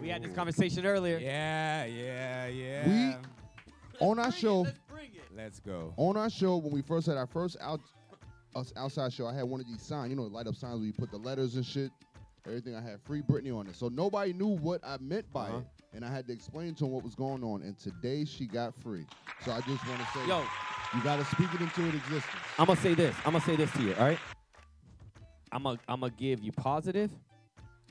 Speaker 5: We had this conversation earlier.
Speaker 6: Yeah, yeah, yeah.
Speaker 3: We on our show.
Speaker 6: Let's bring it. Let's go.
Speaker 3: On our show, when we first had our first out us outside show, I had one of these signs, you know, light up signs where you put the letters and shit. Everything I had free Britney on it. So nobody knew what I meant by
Speaker 5: Uh-huh.
Speaker 3: it. And I had to explain to him what was going on. And today she got free. So I just want to say
Speaker 5: Yo.
Speaker 3: you gotta speak it into its existence.
Speaker 5: I'm gonna say this. I'm gonna say this to you. All right. I'm gonna I'm gonna give you positive,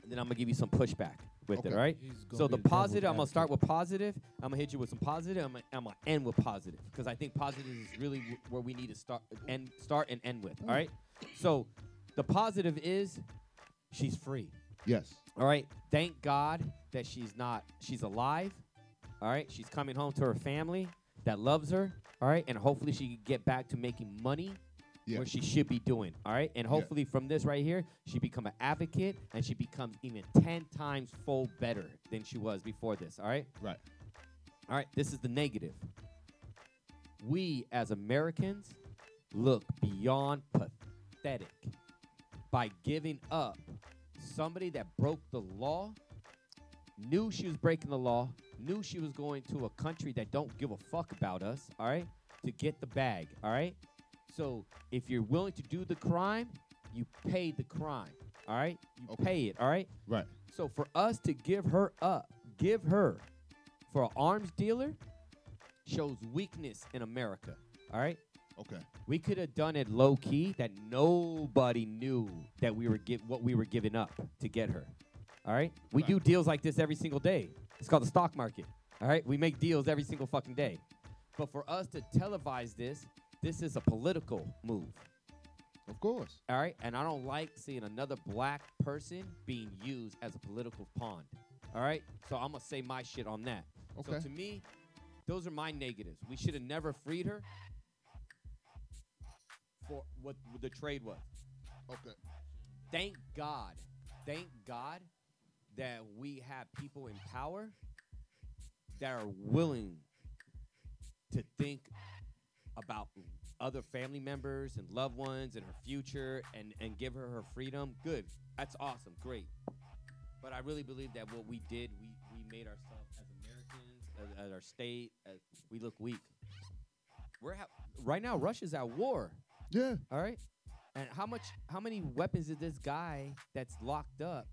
Speaker 5: and then I'm gonna give you some pushback with it.
Speaker 3: Okay.
Speaker 5: All right.
Speaker 4: He's
Speaker 5: So the
Speaker 4: the
Speaker 5: positive, I'm gonna start with positive. I'm gonna hit you with some positive. I'm gonna, I'm gonna end with positive because I think positive is really w- where we need to start and start and end with. All right. So the positive is she's free.
Speaker 3: Yes.
Speaker 5: All right. Thank God that she's not, she's alive. All right. She's coming home to her family that loves her. All right. And hopefully she can get back to making money
Speaker 3: Yeah.
Speaker 5: where she should be doing. All right. And hopefully from this right here, she become an advocate and she becomes even 10 times full better than she was before this. All right.
Speaker 3: Right.
Speaker 5: All right. This is the negative. We as Americans look beyond pathetic by giving up somebody that broke the law, knew she was breaking the law, knew she was going to a country that don't give a fuck about us, all right, to get the bag, all right? So if you're willing to do the crime, you pay the crime, all right? You
Speaker 3: Okay.
Speaker 5: pay it, all right?
Speaker 3: Right.
Speaker 5: So for us to give her up, give her for an arms dealer shows weakness in America, all right?
Speaker 3: Okay.
Speaker 5: We could have done it low key that nobody knew that we were give what we were giving up to get her. All right? We
Speaker 3: Right.
Speaker 5: do deals like this every single day. It's called the stock market. All right? We make deals every single fucking day. But for us to televise this, this is a political move.
Speaker 3: Of course.
Speaker 5: All right? And I don't like seeing another black person being used as a political pawn. All right? So I'm going to say my shit on that.
Speaker 3: Okay.
Speaker 5: So to me, those are my negatives. We should have never freed her for what the trade was.
Speaker 3: Okay.
Speaker 5: Thank God, thank God that we have people in power that are willing to think about other family members and loved ones and her future and, and give her her freedom. Good. That's awesome. Great. But I really believe that what we did, we, we made ourselves as Americans, as, as our state, as we look weak. We're ha- right now. Russia's at war.
Speaker 3: Yeah.
Speaker 5: All right. And how much? How many weapons is this guy that's locked up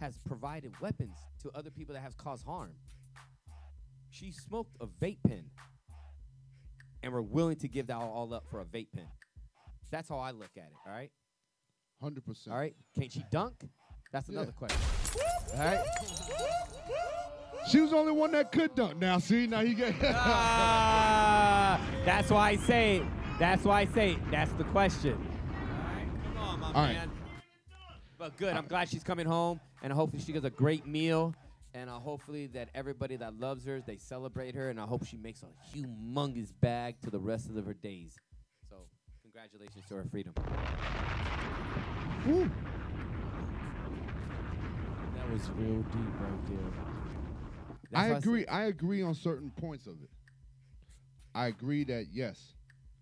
Speaker 5: has provided weapons to other people that has caused harm? She smoked a vape pen, and we're willing to give that all up for a vape pen. That's how I look at it. All right.
Speaker 3: Hundred percent.
Speaker 5: All right. Can she dunk? That's
Speaker 3: Yeah.
Speaker 5: another question. All right.
Speaker 3: She was the only one that could dunk. Now, see, now he get.
Speaker 5: Ah, that's why I say. It. That's why I say. It. That's the question. All right. Come on, my
Speaker 3: All right.
Speaker 5: man. But good. I'm glad she's coming home, and hopefully she gets a great meal. And uh, hopefully that everybody that loves her, they celebrate her, and I hope she makes a humongous bag to the rest of her days. So, congratulations to her freedom.
Speaker 3: Woo.
Speaker 4: That was real deep right there.
Speaker 5: That's
Speaker 3: I agree. I agree on certain points of it. I agree that yes.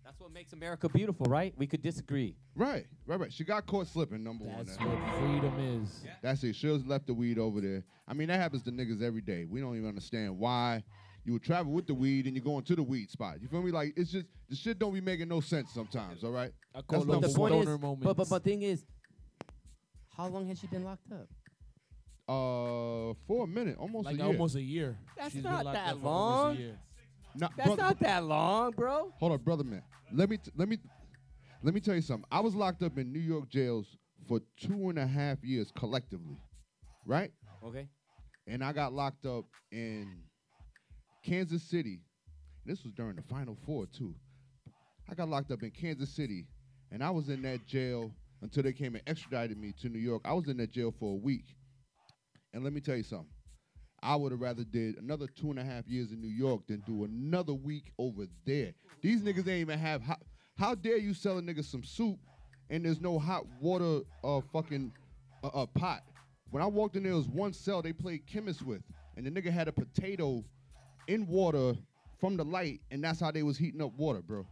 Speaker 5: That's what makes America beautiful, right? We could disagree.
Speaker 3: Right, right, right. She got caught slipping. Number one.
Speaker 4: That's
Speaker 3: That-
Speaker 4: what freedom is.
Speaker 3: That's it. She just left the weed over there. I mean, that happens to niggas every day. We don't even understand why you would travel with the weed and you're going to the weed spot. You feel me? Like it's just the shit don't be making no sense sometimes. All right.
Speaker 4: I call
Speaker 3: That's number
Speaker 5: the point
Speaker 4: stoner
Speaker 5: is,
Speaker 4: moments.
Speaker 5: but, but but thing is, how long has she been locked up?
Speaker 3: Uh, for a minute, almost
Speaker 4: like
Speaker 3: a year.
Speaker 4: almost a year.
Speaker 5: That's
Speaker 4: She's been
Speaker 5: not
Speaker 4: locked
Speaker 5: that
Speaker 4: up for almost a
Speaker 5: long.
Speaker 4: year.
Speaker 3: Nah,
Speaker 5: That's
Speaker 3: brother-
Speaker 5: not that long, bro.
Speaker 3: Hold on, brother man. Let me t- let me let me tell you something. I was locked up in New York jails for two and a half years collectively, right?
Speaker 5: Okay.
Speaker 3: And I got locked up in Kansas City. This was during the Final Four too. I got locked up in Kansas City, and I was in that jail until they came and extradited me to New York. I was in that jail for a week, and let me tell you something. I would have rather did another two and a half years in New York than do another week over there. These niggas ain't even have hot. How dare you sell a nigga some soup and there's no hot water uh fucking uh, uh, pot? When I walked in there, was one cell they played chemist with, and the nigga had a potato in water from the light, and that's how they was heating up water, bro.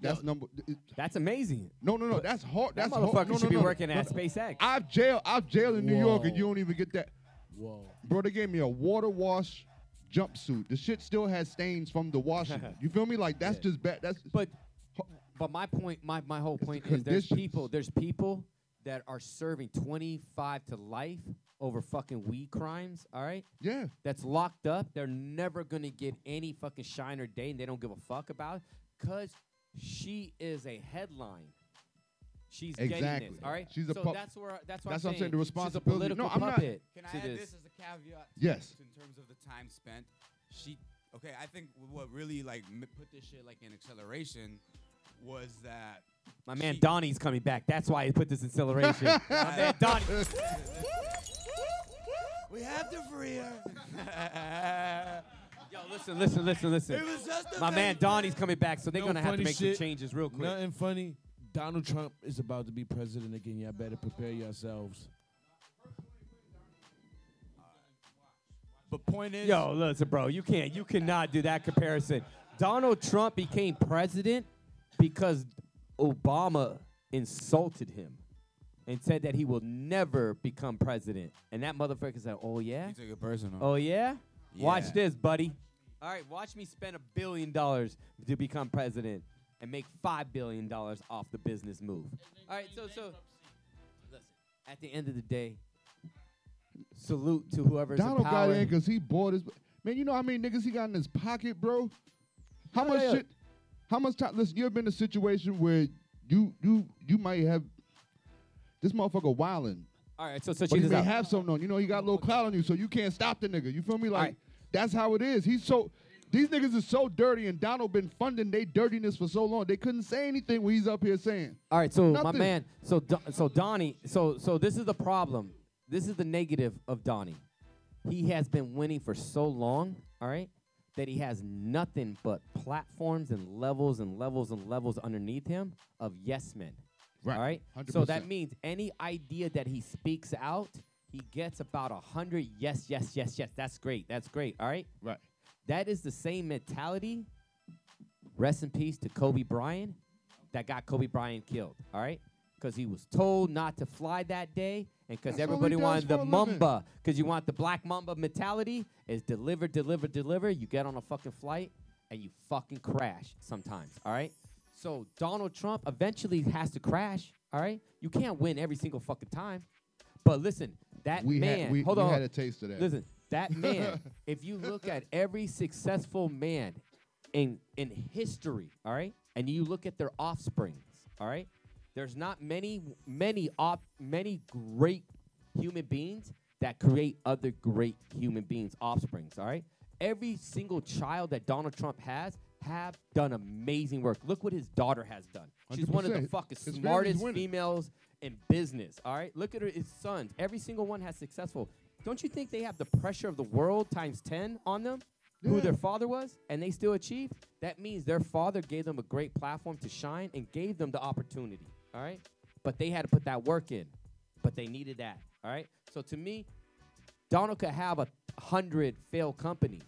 Speaker 3: That's number. it-
Speaker 5: That's amazing.
Speaker 3: no, no, no. That's hard.
Speaker 5: That
Speaker 3: That's hard.
Speaker 5: motherfucker
Speaker 3: no, no,
Speaker 5: should be
Speaker 3: no, no.
Speaker 5: working at. SpaceX.
Speaker 3: I've jailed. I've jailed in New York, and you don't even get that.
Speaker 4: Whoa.
Speaker 3: Bro, they gave me a water wash jumpsuit. The shit still has stains from the washing. you feel me? Like that's
Speaker 5: Yeah.
Speaker 3: just bad. That's
Speaker 5: But but my point, my, my whole point
Speaker 3: the
Speaker 5: is there's people there's people that are serving 25 to life over fucking weed crimes. All right.
Speaker 3: Yeah.
Speaker 5: That's locked up. They're never gonna get any fucking shine or day, and they don't give a fuck about it, cause she is a headline. She's getting
Speaker 3: Exactly.
Speaker 5: this. All right.
Speaker 3: She's a
Speaker 5: so
Speaker 3: pup-
Speaker 5: that's where that's what
Speaker 3: that's
Speaker 5: I'm
Speaker 3: what I'm saying, the
Speaker 5: She's a
Speaker 3: responsibility-
Speaker 5: political
Speaker 3: No, I'm not-
Speaker 5: puppet
Speaker 6: Can I
Speaker 5: to
Speaker 6: add
Speaker 5: this.
Speaker 6: this as a caveat?
Speaker 3: Yes.
Speaker 6: In terms of the time spent, she. Okay, I think what really like put this shit like in acceleration was that
Speaker 5: My man
Speaker 6: she-
Speaker 5: Donnie's coming back. That's why he put this in acceleration. My man Donnie.
Speaker 6: We have to free her.
Speaker 5: Yo, listen, listen, listen, listen.
Speaker 6: It was just a
Speaker 5: My man Donnie's coming back, so they're
Speaker 4: No
Speaker 5: gonna have to make
Speaker 4: shit.
Speaker 5: some changes real quick.
Speaker 4: Nothing funny. Donald Trump is about to be president again. Y'all better prepare yourselves.
Speaker 6: But point is,
Speaker 5: Yo, listen, bro, you can't, you cannot do that comparison. Donald Trump became president because Obama insulted him and said that he will never become president. And that motherfucker said, "Oh yeah,
Speaker 6: he took it personal.
Speaker 5: oh yeah, watch this, buddy. All right, watch me spend a billion dollars to become president and make five billion dollars off the business move. All right, so so listen, at the end of the day, salute to whoever's
Speaker 3: Donald
Speaker 5: in
Speaker 3: got in because he bought his. Man, you know how many niggas he got in his pocket, bro? How
Speaker 5: Yeah,
Speaker 3: much
Speaker 5: yeah.
Speaker 3: shit? How much time? Listen, you ever been in a situation where you you you might have this motherfucker wilding,
Speaker 5: All right, so so
Speaker 3: but
Speaker 5: check
Speaker 3: he may
Speaker 5: out.
Speaker 3: have something on. You know, he got a little clout on you, so you can't stop the nigga. You feel me? Like
Speaker 5: right.
Speaker 3: that's how it is. He's so. These niggas is so dirty, and Donald been funding they dirtiness for so long. They couldn't say anything when he's up here saying.
Speaker 5: All right, so my man, so Do- so Donnie, so so this is the problem. This is the negative of Donnie. He has been winning for so long, all right, that he has nothing but platforms and levels and levels and levels underneath him of yes men.
Speaker 3: Right,
Speaker 5: All right. So that means any idea that he speaks out, he gets about a hundred yes, yes, yes, yes. That's great. That's great. All right.
Speaker 3: Right.
Speaker 5: That is the same mentality. Rest in peace to Kobe Bryant that got Kobe Bryant killed. All right. Because he was told not to fly that day, and because
Speaker 3: That's all he
Speaker 5: everybody wanted the
Speaker 3: for a living.
Speaker 5: Mamba, because you want the black Mamba mentality, is deliver, deliver, deliver. You get on a fucking flight and you fucking crash sometimes. All right. So Donald Trump eventually has to crash. All right. You can't win every single fucking time. But listen, that
Speaker 3: We had-
Speaker 5: man.
Speaker 3: we-
Speaker 5: hold
Speaker 3: we
Speaker 5: on.
Speaker 3: had a taste of that.
Speaker 5: Listen, that man. if you look at every successful man in in history, all right, and you look at their offsprings, all right, there's not many many op, many great human beings that create other great human beings offsprings, all right. Every single child that Donald Trump has have done amazing work. Look what his daughter has done. She's one of the
Speaker 3: 100%.
Speaker 5: fucking
Speaker 3: His
Speaker 5: smartest females in business. All right, look at her, his sons. Every single one has successful. Don't you think they have the pressure of the world times ten on them? Who their father was, and they still achieved. That means their father gave them a great platform to shine and gave them the opportunity. All right, but they had to put that work in. But they needed that. All right. So to me, Donald could have a hundred failed companies,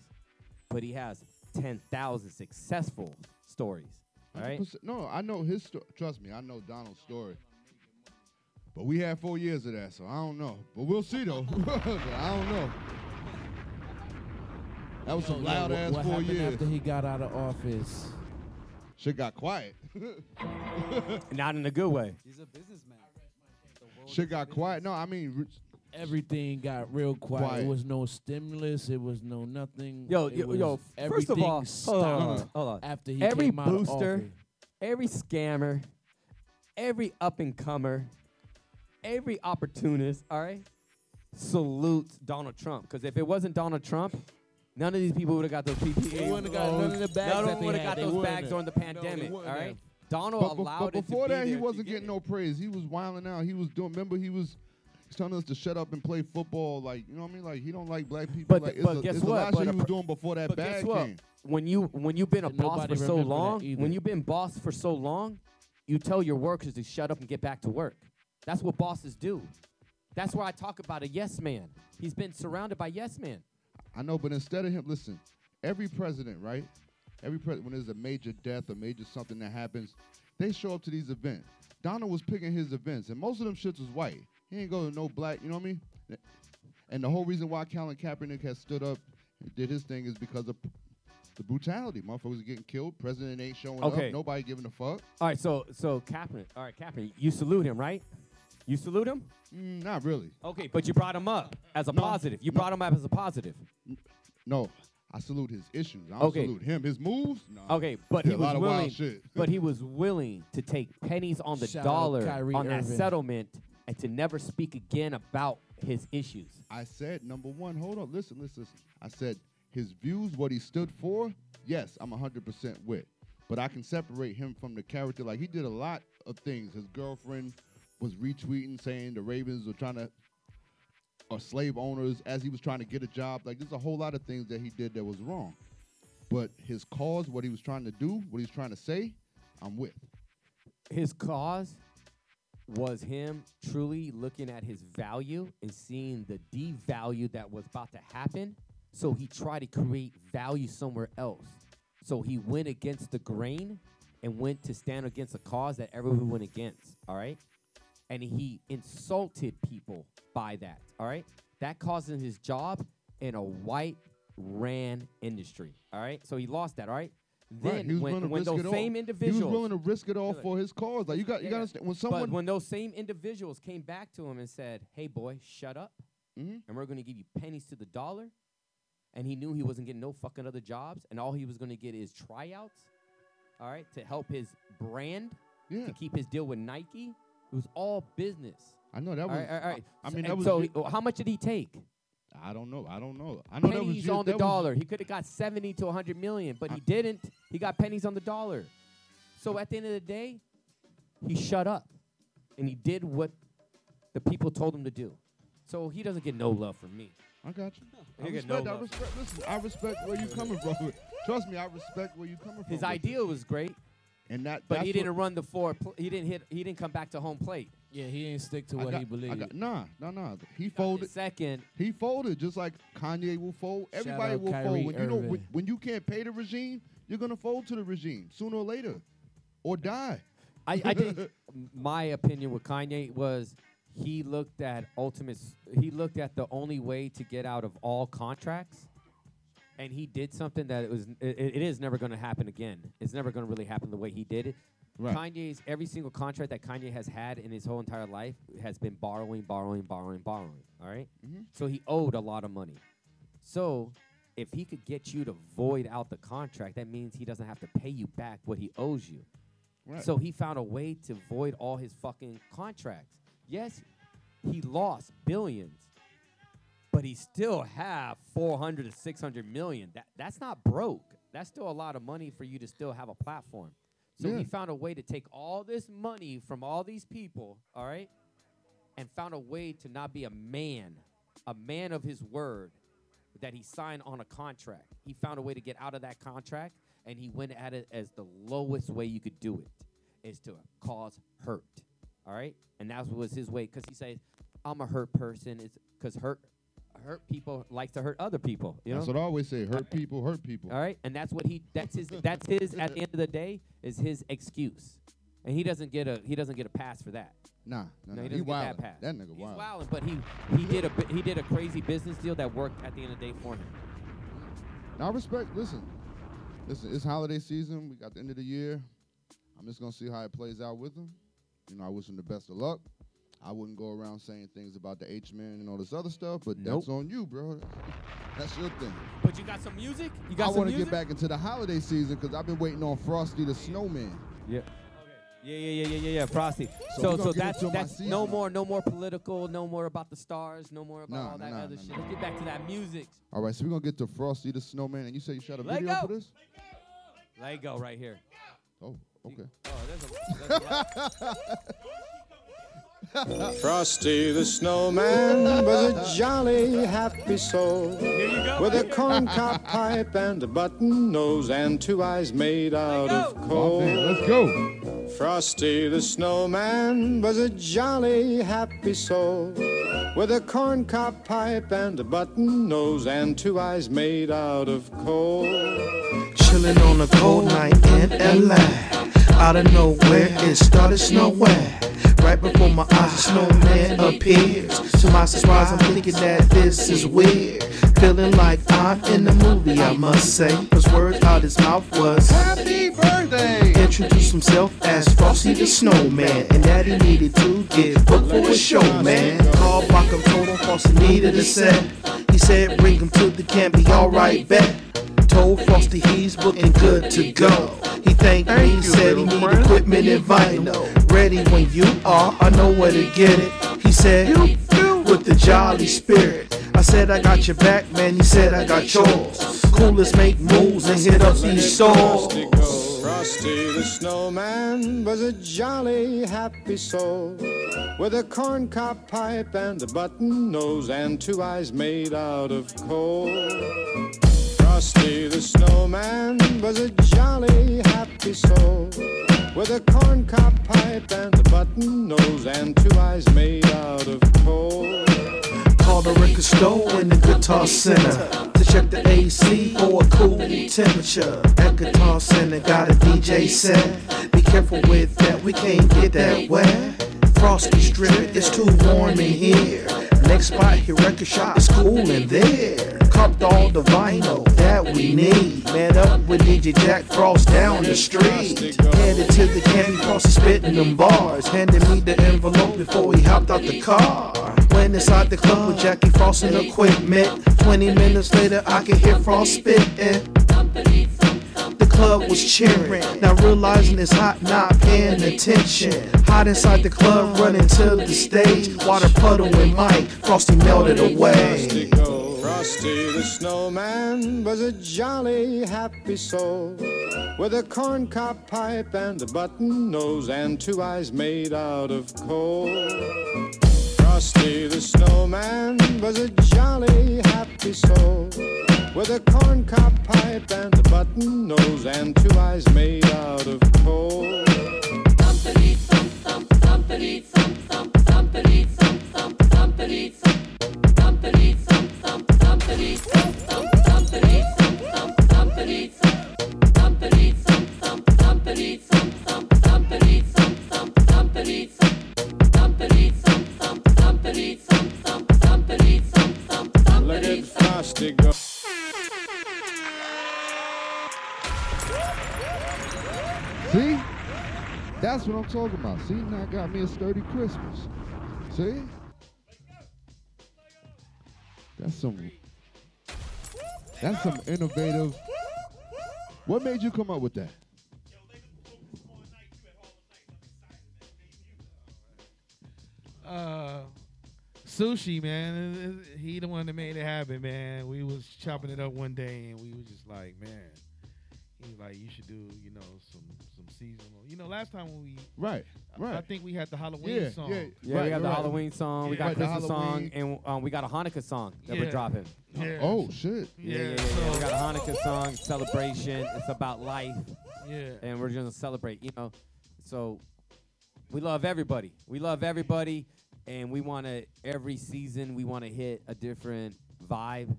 Speaker 5: but he has ten thousand successful stories. All right.
Speaker 3: No, I know his story. Trust me, I know Donald's story. But we had four years of that, so I don't know. But we'll see though. I don't know. That was some
Speaker 4: Yo, yo,
Speaker 3: loud
Speaker 4: what-
Speaker 3: ass
Speaker 4: what
Speaker 3: four
Speaker 4: happened
Speaker 3: years.
Speaker 4: after he got out of office?
Speaker 3: Shit got quiet.
Speaker 5: Not in a good way.
Speaker 8: He's a businessman.
Speaker 3: Shit got quiet. No, I mean,
Speaker 4: Everything got real quiet.
Speaker 3: Quiet.
Speaker 4: It was no stimulus. It was no nothing.
Speaker 5: Yo,
Speaker 4: It
Speaker 5: yo,
Speaker 4: was
Speaker 5: yo. First of all, hold on, hold on,
Speaker 4: after he
Speaker 5: every
Speaker 4: came out of
Speaker 5: booster,
Speaker 4: office.
Speaker 5: every scammer, every up and comer, every opportunist, all right, salutes Donald Trump. Because if it wasn't Donald Trump, none of these people would have got those PPE.
Speaker 4: They wouldn't have got none of the bags
Speaker 5: None of them would have got
Speaker 4: They
Speaker 5: those
Speaker 4: wouldn't
Speaker 5: bags
Speaker 4: have.
Speaker 5: during the pandemic. all
Speaker 4: wouldn't have.
Speaker 5: Donald
Speaker 3: but, but-
Speaker 5: allowed
Speaker 3: but
Speaker 5: it to
Speaker 3: before
Speaker 5: be
Speaker 3: that, he wasn't
Speaker 5: get
Speaker 3: getting
Speaker 5: it.
Speaker 3: no praise. He was wilding out. He was doing. Remember, he was. He's telling us to shut up and play football. Like you know what I mean? Like he don't like black people.
Speaker 5: But
Speaker 3: like,
Speaker 5: th-
Speaker 3: it's
Speaker 5: but
Speaker 3: a,
Speaker 5: guess
Speaker 3: it's
Speaker 5: what?
Speaker 3: a lot of
Speaker 5: But
Speaker 3: he was doing before that
Speaker 5: But
Speaker 3: bag
Speaker 5: what?
Speaker 3: came.
Speaker 5: When you when you've been a
Speaker 4: And
Speaker 5: boss for so long, when you've been boss for so long, you tell your workers to shut up and get back to work. That's what bosses do. That's why I talk about a yes man. He's been surrounded by yes men.
Speaker 3: I know, but instead of him, listen, every president, right? Every president, when there's a major death, a major something that happens, they show up to these events. Donald was picking his events, and most of them shits was white. He ain't go to no black, you know what I mean? And the whole reason why Colin Kaepernick has stood up and did his thing is because of the brutality. Motherfuckers are getting killed. President ain't showing
Speaker 5: Okay.
Speaker 3: up. Nobody giving a fuck.
Speaker 5: All right, so so Kaepernick. All right, Kaepernick. You salute him, right? You salute him?
Speaker 3: Mm, not really.
Speaker 5: Okay, but you brought him up as a
Speaker 3: No,
Speaker 5: positive. You
Speaker 3: no.
Speaker 5: brought him up as a positive.
Speaker 3: No, I salute his issues. I don't
Speaker 5: Okay.
Speaker 3: salute him. His moves. No.
Speaker 5: Okay, but
Speaker 3: Did
Speaker 5: he
Speaker 3: a
Speaker 5: was
Speaker 3: lot of
Speaker 5: willing.
Speaker 3: wild shit.
Speaker 5: but he was willing to take pennies on the
Speaker 4: Shout
Speaker 5: dollar
Speaker 4: Kyrie
Speaker 5: on that settlement and to never speak again about his issues.
Speaker 3: I said number one. Hold on. Listen, listen, listen. I said his views, what he stood for. Yes, I'm 100% with. But I can separate him from the character. Like he did a lot of things. His girlfriend was retweeting saying the Ravens were trying to are slave owners as he was trying to get a job. Like there's a whole lot of things that he did that was wrong. But his cause, what he was trying to do, what he was trying to say, I'm with.
Speaker 5: His cause was him truly looking at his value and seeing the devalue that was about to happen. So he tried to create value somewhere else. So he went against the grain and went to stand against a cause that everyone went against. All right. And he insulted people by that. All right. That cost him his job in a white ran industry. All right. So he lost that. All right. Then
Speaker 3: right. He was
Speaker 5: when, when those
Speaker 3: all.
Speaker 5: same
Speaker 3: He
Speaker 5: individuals
Speaker 3: was willing to risk it all for his cause. Like you got, you
Speaker 5: yeah.
Speaker 3: got to understand when someone.
Speaker 5: but when those same individuals came back to him and said, "Hey, boy, shut up,
Speaker 3: Mhm.
Speaker 5: and we're going to give you pennies to the dollar," and he knew he wasn't getting no fucking other jobs, and all he was going to get is tryouts, all right, to help his brand,
Speaker 3: Yeah.
Speaker 5: to keep his deal with Nike. It was all business.
Speaker 3: I know that was.
Speaker 5: all right, all right.
Speaker 3: I, I mean, that was.
Speaker 5: so.
Speaker 3: ju-
Speaker 5: how much did he take?
Speaker 3: I don't know. I don't know. I know that was
Speaker 5: pennies
Speaker 3: ju-
Speaker 5: on the
Speaker 3: that was-
Speaker 5: dollar. He could have got 70 to 100 million, but he didn't. He got pennies on the dollar. So at the end of the day, he shut up and he did what the people told him to do. So he doesn't get no love from me.
Speaker 3: I got you. I
Speaker 5: He get no
Speaker 3: respect, I
Speaker 5: love.
Speaker 3: respect. Listen, I respect where you coming from. Trust me, I respect where you coming from.
Speaker 5: His
Speaker 3: with
Speaker 5: idea was great,
Speaker 3: it. And that,
Speaker 5: but he didn't run the four. Pl- he didn't hit. He didn't come back to home plate.
Speaker 4: Yeah, he didn't stick to
Speaker 3: I
Speaker 4: what
Speaker 3: got-
Speaker 4: he
Speaker 3: I
Speaker 4: believed.
Speaker 3: got- nah, nah, nah. He
Speaker 5: Got
Speaker 3: folded.
Speaker 5: Second,
Speaker 3: He folded just like Kanye will fold.
Speaker 4: Shout
Speaker 3: Everybody
Speaker 4: out
Speaker 3: will
Speaker 4: Kyrie
Speaker 3: fold. When you know when,
Speaker 4: Irving.
Speaker 3: when you can't pay the regime, you're gonna fold to the regime sooner or later, or die.
Speaker 5: I, I think my opinion with Kanye was he looked at ultimate. He looked at the only way to get out of all contracts, and he did something that it was. It, it is never going to happen again. It's never going to really happen the way he did it.
Speaker 3: Right.
Speaker 5: Kanye's every single contract that Kanye has had in his whole entire life has been borrowing, borrowing, borrowing, borrowing. All right?
Speaker 3: Mhm.
Speaker 5: So he owed a lot of money. So if he could get you to void out the contract, that means he doesn't have to pay you back what he owes you.
Speaker 3: Right.
Speaker 5: So he found a way to void all his fucking contracts. Yes, he lost billions, but he still have 400 to 600 million. That that's not broke. That's still a lot of money for you to still have a platform. So
Speaker 3: Yeah.
Speaker 5: he found a way to take all this money from all these people, all right, and found a way to not be a man, a man of his word that he signed on a contract. He found a way to get out of that contract and he went at it as the lowest way you could do it is to cause hurt. All right? And that was his way cuz he says I'm a hurt person it's cuz hurt hurt people like to hurt other people, you
Speaker 3: That's
Speaker 5: know?
Speaker 3: what I always say. Hurt uh, people, hurt people.
Speaker 5: All right? And that's what he that's his that's his at the end of the day is his excuse. And he doesn't get a he doesn't get a pass for that.
Speaker 3: Nah, nah,
Speaker 5: No, he
Speaker 3: he
Speaker 5: doesn't get
Speaker 3: wild.
Speaker 5: that pass.
Speaker 3: That nigga
Speaker 5: He's
Speaker 3: wild.
Speaker 5: wilding, but he he did a he did a crazy business deal that worked at the end of the day for him.
Speaker 3: Now, I respect. Listen, listen. It's holiday season. We got the end of the year. I'm just gonna see how it plays out with him. You know, I wish him the best of luck. I wouldn't go around saying things about the H man and all this other stuff, but
Speaker 5: Nope.
Speaker 3: that's on you, bro. That's your thing.
Speaker 5: But you got some music? You got I
Speaker 3: want to get back into the holiday season because I've been waiting on Frosty the Snowman.
Speaker 5: Yeah. Yeah, yeah, yeah, yeah, yeah, yeah, Frosty.
Speaker 3: So
Speaker 5: So, so, that's that's no more, no more political, no more about the stars, no more about
Speaker 3: Nah,
Speaker 5: all
Speaker 3: nah,
Speaker 5: that
Speaker 3: nah,
Speaker 5: other
Speaker 3: nah,
Speaker 5: shit.
Speaker 3: nah.
Speaker 5: Let's get back to that music.
Speaker 3: All right, so we're gonna get to Frosty the Snowman, and you say you shot a
Speaker 5: Let
Speaker 3: video
Speaker 5: go.
Speaker 3: for this?
Speaker 5: Let go right here.
Speaker 3: Oh, okay.
Speaker 5: Oh, there's a, there's a lot.
Speaker 12: Frosty the snowman was a jolly, happy soul. With a corncob pipe and a button nose and two eyes made out of coal.
Speaker 3: Let's go.
Speaker 12: Frosty the snowman was a jolly, happy soul. With a corncob pipe and a button nose and two eyes made out of coal.
Speaker 13: Chilling on a cold night in LA. Out of nowhere, it started snowing. Right before my eyes, a snowman appears. To my surprise, I'm thinking that this is weird. Feeling like I'm in the movie, I must say. Cause words out his mouth was
Speaker 3: Happy birthday!
Speaker 13: Introduced himself as Frosty the Snowman, and that he needed to get booked for a show, man. Called Bacham, told him Frosty needed a set. He said, bring him to the camp, be alright, bet. Told Frosty he's booking good to go. He thanked me, said he need equipment and vinyl. Ready when you are, I know where to get it. He said, with the jolly spirit. I said I got your back, man. He said I got yours. Coolest make moves and hit up these stores.
Speaker 12: Frosty the snowman was a jolly happy soul with a corncob pipe and a button nose and two eyes made out of coal. Frosty the snowman was a jolly happy soul with a corncob pipe and a button nose and two eyes made out of coal.
Speaker 13: Called the record store in the guitar center to check the AC for a cool temperature. At Guitar Center got a DJ set. Be careful with that, we can't get that wet. Frosty strip, it's too warm in here. Next spot, here record shop, it's cool in there. Cupped all the vinyl that we need. Met up with DJ Jack Frost down the street. Headed to the candy Frosty spitting them bars. Handed me the envelope before he hopped out the car. Went inside the club with Jackie Frost and equipment. 20 minutes later, I could hear Frost spitting. The club was cheering, now realizing it's hot, not paying attention. Hot inside the club, running to the stage. Water puddling Mike, Frosty melted away.
Speaker 12: Frosty the snowman was a jolly happy soul with a corncob pipe and a button nose and two eyes made out of coal. Frosty the snowman was a jolly happy soul with a corncob pipe and a button nose and two eyes made out of coal.
Speaker 2: Thumpity thump thump thumpity thump thump thumpity thump thump thumpity thump
Speaker 3: See? That's what I'm talking about. See, now I got me a sturdy Christmas. See? That's some That's some innovative. What made you come up with that?
Speaker 4: Uh, sushi, man. He the one that made it happen, man. We was chopping it up one day, and we was just like, man. He was like, you should do, you know, some some seasonal. You know, last time when we
Speaker 3: Right,
Speaker 4: I- I think we had the Halloween
Speaker 3: Yeah,
Speaker 4: song.
Speaker 3: yeah,
Speaker 5: Yeah, we got the
Speaker 3: right.
Speaker 5: Halloween song, we got
Speaker 4: Right, the
Speaker 5: Christmas song, and um, we got a Hanukkah song that
Speaker 4: Yeah.
Speaker 5: we're dropping.
Speaker 4: Yeah.
Speaker 3: Oh shit.
Speaker 5: Yeah, yeah, yeah, yeah. We got a Hanukkah song, celebration. It's about life.
Speaker 4: Yeah.
Speaker 5: And we're gonna celebrate, you know. So we love everybody. We love everybody, and we want to every season we want to hit a different vibe.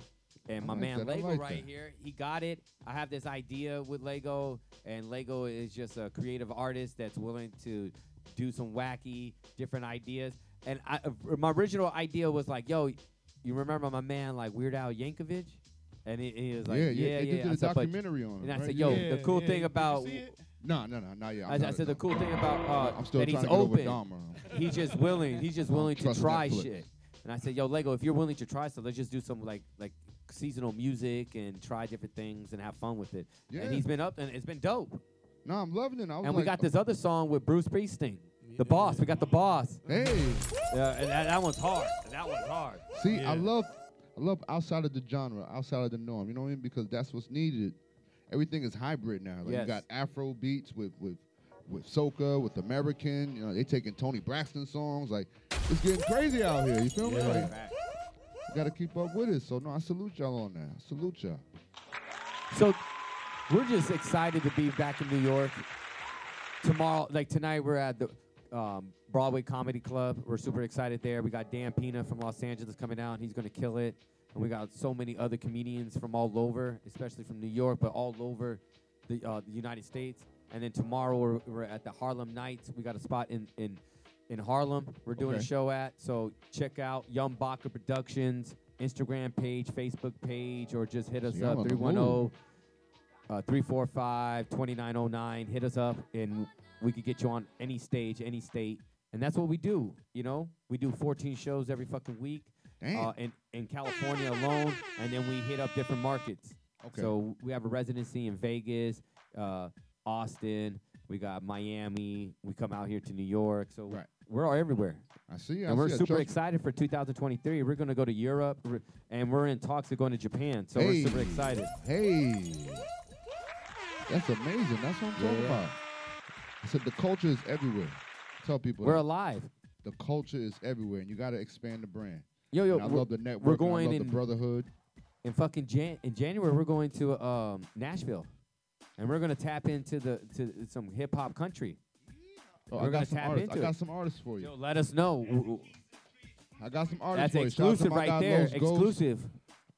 Speaker 5: And
Speaker 3: I
Speaker 5: my
Speaker 3: like
Speaker 5: man
Speaker 3: that.
Speaker 5: Lego
Speaker 3: like
Speaker 5: right
Speaker 3: that.
Speaker 5: here, he got it. I have this idea with Lego, and Lego is just a creative artist that's willing to do some wacky, different ideas. And I, uh, my original idea was like, yo, you remember my man like Weird Al Yankovic? And he, he was like,
Speaker 3: Yeah,
Speaker 5: yeah,
Speaker 3: yeah,
Speaker 5: yeah.
Speaker 3: they did
Speaker 5: I said,
Speaker 3: documentary on him,
Speaker 5: And I
Speaker 3: right?
Speaker 5: said, yo,
Speaker 3: Yeah,
Speaker 5: the cool
Speaker 3: yeah.
Speaker 5: thing about?
Speaker 3: No, no, no, not yet. I'm
Speaker 5: I, I
Speaker 3: not-
Speaker 5: said the cool thing about uh,
Speaker 3: I'm still
Speaker 5: that he's
Speaker 3: trying to get over
Speaker 5: open.
Speaker 3: Dahmer.
Speaker 5: He's just willing. He's just willing to try
Speaker 3: Netflix.
Speaker 5: shit. And I said, yo, Lego, if you're willing to try stuff, let's just do some like like seasonal music and try different things and have fun with it.
Speaker 3: Yeah.
Speaker 5: And he's been up and it's been dope.
Speaker 3: No, I'm loving it. I was
Speaker 5: And we
Speaker 3: like,
Speaker 5: got this other song with Bruce Springsteen, the boss. We got the boss.
Speaker 3: Hey.
Speaker 5: Yeah, and that, that one's hard. That one's hard.
Speaker 3: See, I love, I love outside of the genre, outside of the norm. You know what I mean? Because that's what's needed. Everything is hybrid now. Like
Speaker 5: Yes.
Speaker 3: you got Afro beats with with with soca, with American. You know, they taking Toni Braxton songs. Like it's getting crazy out here. You feel me? Like, you got to keep up with it. So no, I salute y'all on that. I salute y'all.
Speaker 5: So we're just excited to be back in New York. Tomorrow, like tonight, we're at the um, Broadway Comedy Club. We're super excited there. We got Dan Pina from Los Angeles coming out. He's going to kill it. And we got so many other comedians from all over, especially from New York, but all over the, uh, the United States. And then tomorrow, we're, we're at the Harlem Nights. We got a spot in, in in Harlem. We're doing
Speaker 3: Okay.
Speaker 5: a show at. So check out Young Baca Productions Instagram page, Facebook page, or just hit us
Speaker 3: you're
Speaker 5: up
Speaker 3: on
Speaker 5: 310 uh, 345 2909. Hit us up, and we could get you on any stage, any state. And that's what we do. You know, we do 14 shows every fucking week uh, in, in California alone, and then we hit up different markets.
Speaker 3: Okay.
Speaker 5: So we have a residency in Vegas, uh, Austin. We got Miami. We come out here to New York. So
Speaker 3: Right.
Speaker 5: we're all everywhere.
Speaker 3: I see. I
Speaker 5: And we're
Speaker 3: see.
Speaker 5: Super excited for 2023. We're going to go to Europe, and we're in talks of going to Japan. So
Speaker 3: Hey.
Speaker 5: we're super excited.
Speaker 3: Hey, that's amazing. That's what I'm talking
Speaker 5: Yeah.
Speaker 3: about. I said the culture is everywhere. Tell people
Speaker 5: We're
Speaker 3: that.
Speaker 5: alive.
Speaker 3: The culture is everywhere, and you got to expand the brand.
Speaker 5: Yo, yo,
Speaker 3: And I
Speaker 5: we're-
Speaker 3: love the network.
Speaker 5: We're
Speaker 3: and I
Speaker 5: going
Speaker 3: love
Speaker 5: in
Speaker 3: the brotherhood.
Speaker 5: In fucking Jan- in January, we're going to um, Nashville, and we're going to tap into the to some hip hop country.
Speaker 3: Oh,
Speaker 5: we're
Speaker 3: I
Speaker 5: gonna
Speaker 3: got some
Speaker 5: tap
Speaker 3: artists. I
Speaker 5: into
Speaker 3: got some artists for you.
Speaker 5: Yo, let us know. W- w-
Speaker 3: I got some artists
Speaker 5: That's
Speaker 3: for you. Shout out to
Speaker 5: exclusive
Speaker 3: my
Speaker 5: right
Speaker 3: guy,
Speaker 5: there.
Speaker 3: Los Ghost.
Speaker 5: Exclusive.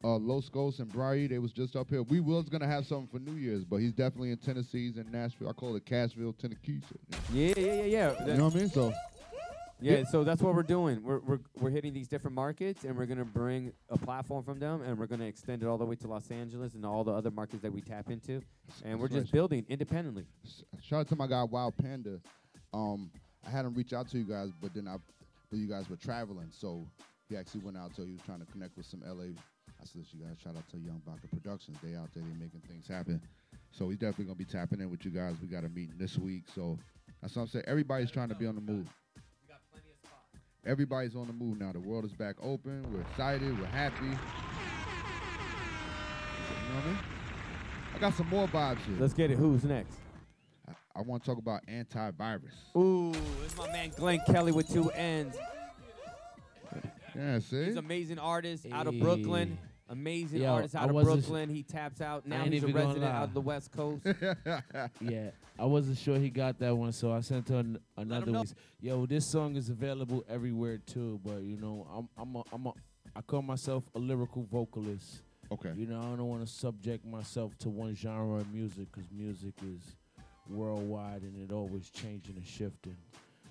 Speaker 3: Uh, Los Ghost and Bri, they was just up here. We was gonna have something for New Year's, but he's definitely in Tennessee. He's in Nashville. I call it Cashville, Tennessee.
Speaker 5: Yeah, yeah, yeah, yeah.
Speaker 3: You know what I mean? So
Speaker 5: Yeah, so that's what we're doing. We're, we're we're hitting these different markets, and we're gonna bring a platform from them, and we're gonna extend it all the way to Los Angeles and all the other markets that we tap into, and we're just building independently.
Speaker 3: shout out to my guy Wild Panda. Um, I had him reach out to you guys, but then I, but you guys were traveling, so he actually went out. So he was trying to connect with some LA. I said, you guys shout out to Young Baca Productions. They out there, they making things happen. So he's definitely gonna be tapping in with you guys. We got a meeting this week, so that's what I'm saying. Everybody's trying to be on the move. Everybody's on the move now. The world is back open. We're excited. We're happy. You know what I mean? I got some more vibes here.
Speaker 5: Let's get it. Who's next?
Speaker 3: I, I want to talk about antivirus.
Speaker 5: Ooh, it's my man Glenn Kelly with two N's.
Speaker 3: Yeah, see?
Speaker 5: He's an amazing artist out of Brooklyn. Amazing
Speaker 14: Yo,
Speaker 5: artist
Speaker 14: I
Speaker 5: out of
Speaker 14: wasn't-
Speaker 5: Brooklyn. He taps out. Now
Speaker 14: ain't
Speaker 5: he's a
Speaker 14: even gonna
Speaker 5: resident
Speaker 14: lie.
Speaker 5: out of the West Coast.
Speaker 14: yeah, I wasn't sure he got that one, so I sent her an- another
Speaker 5: know.
Speaker 14: one. Yo, this song is available everywhere too, but you know, I'm I'm a, I'm a I call myself a lyrical vocalist.
Speaker 3: Okay.
Speaker 14: You know, I don't want to subject myself to one genre of music because music is worldwide and it always changing and shifting.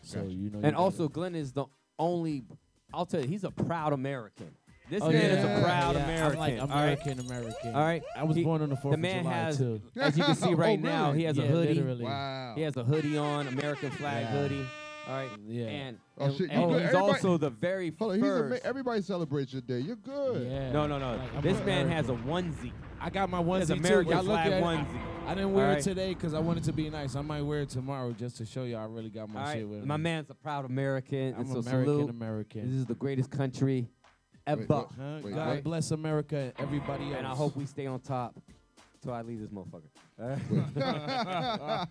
Speaker 14: So
Speaker 5: Gotcha.
Speaker 14: you know, you
Speaker 5: and
Speaker 14: gotta-
Speaker 5: also, Glenn is the only. I'll tell you, he's a proud American. This
Speaker 14: Oh,
Speaker 5: man
Speaker 14: yeah.
Speaker 5: is a proud
Speaker 14: Yeah, I'm
Speaker 5: American.
Speaker 14: like
Speaker 5: all right?
Speaker 14: American, American.
Speaker 5: All right.
Speaker 14: I was
Speaker 5: He-
Speaker 14: born on the 4th
Speaker 5: The
Speaker 14: of July,
Speaker 5: has,
Speaker 14: too.
Speaker 5: as you can see
Speaker 14: Oh,
Speaker 5: right now,
Speaker 14: really?
Speaker 5: he has
Speaker 14: Yeah,
Speaker 5: a hoodie.
Speaker 14: literally.
Speaker 3: Wow.
Speaker 5: He has a hoodie on, American flag
Speaker 14: Yeah.
Speaker 5: hoodie. All right.
Speaker 14: Yeah.
Speaker 5: And,
Speaker 3: Oh,
Speaker 5: and,
Speaker 3: shit, you
Speaker 5: and
Speaker 3: good?
Speaker 5: he's
Speaker 3: Everybody-
Speaker 5: also the very
Speaker 3: Hold on, he's
Speaker 5: first.
Speaker 3: everybody celebrates your day. You're good.
Speaker 14: Yeah.
Speaker 5: no, no, no.
Speaker 14: Like, I'm
Speaker 5: this man
Speaker 14: American.
Speaker 5: has a onesie.
Speaker 14: I got my
Speaker 5: He has
Speaker 14: onesie too.
Speaker 5: American
Speaker 14: Y'all look
Speaker 5: flag
Speaker 14: at it.
Speaker 5: onesie.
Speaker 14: I didn't wear
Speaker 5: All
Speaker 14: it today because I wanted to be nice. I might wear it tomorrow just to show you I really got my
Speaker 5: All right.
Speaker 14: shit with
Speaker 5: it.
Speaker 14: My
Speaker 5: man's a proud American.
Speaker 14: I'm
Speaker 5: and so
Speaker 14: American,
Speaker 5: salute.
Speaker 14: American.
Speaker 5: This is the greatest country ever.
Speaker 3: what-
Speaker 14: Huh?
Speaker 3: Wait,
Speaker 14: God
Speaker 3: wait.
Speaker 14: bless America and everybody else.
Speaker 5: and I hope we stay on top till I leave this motherfucker.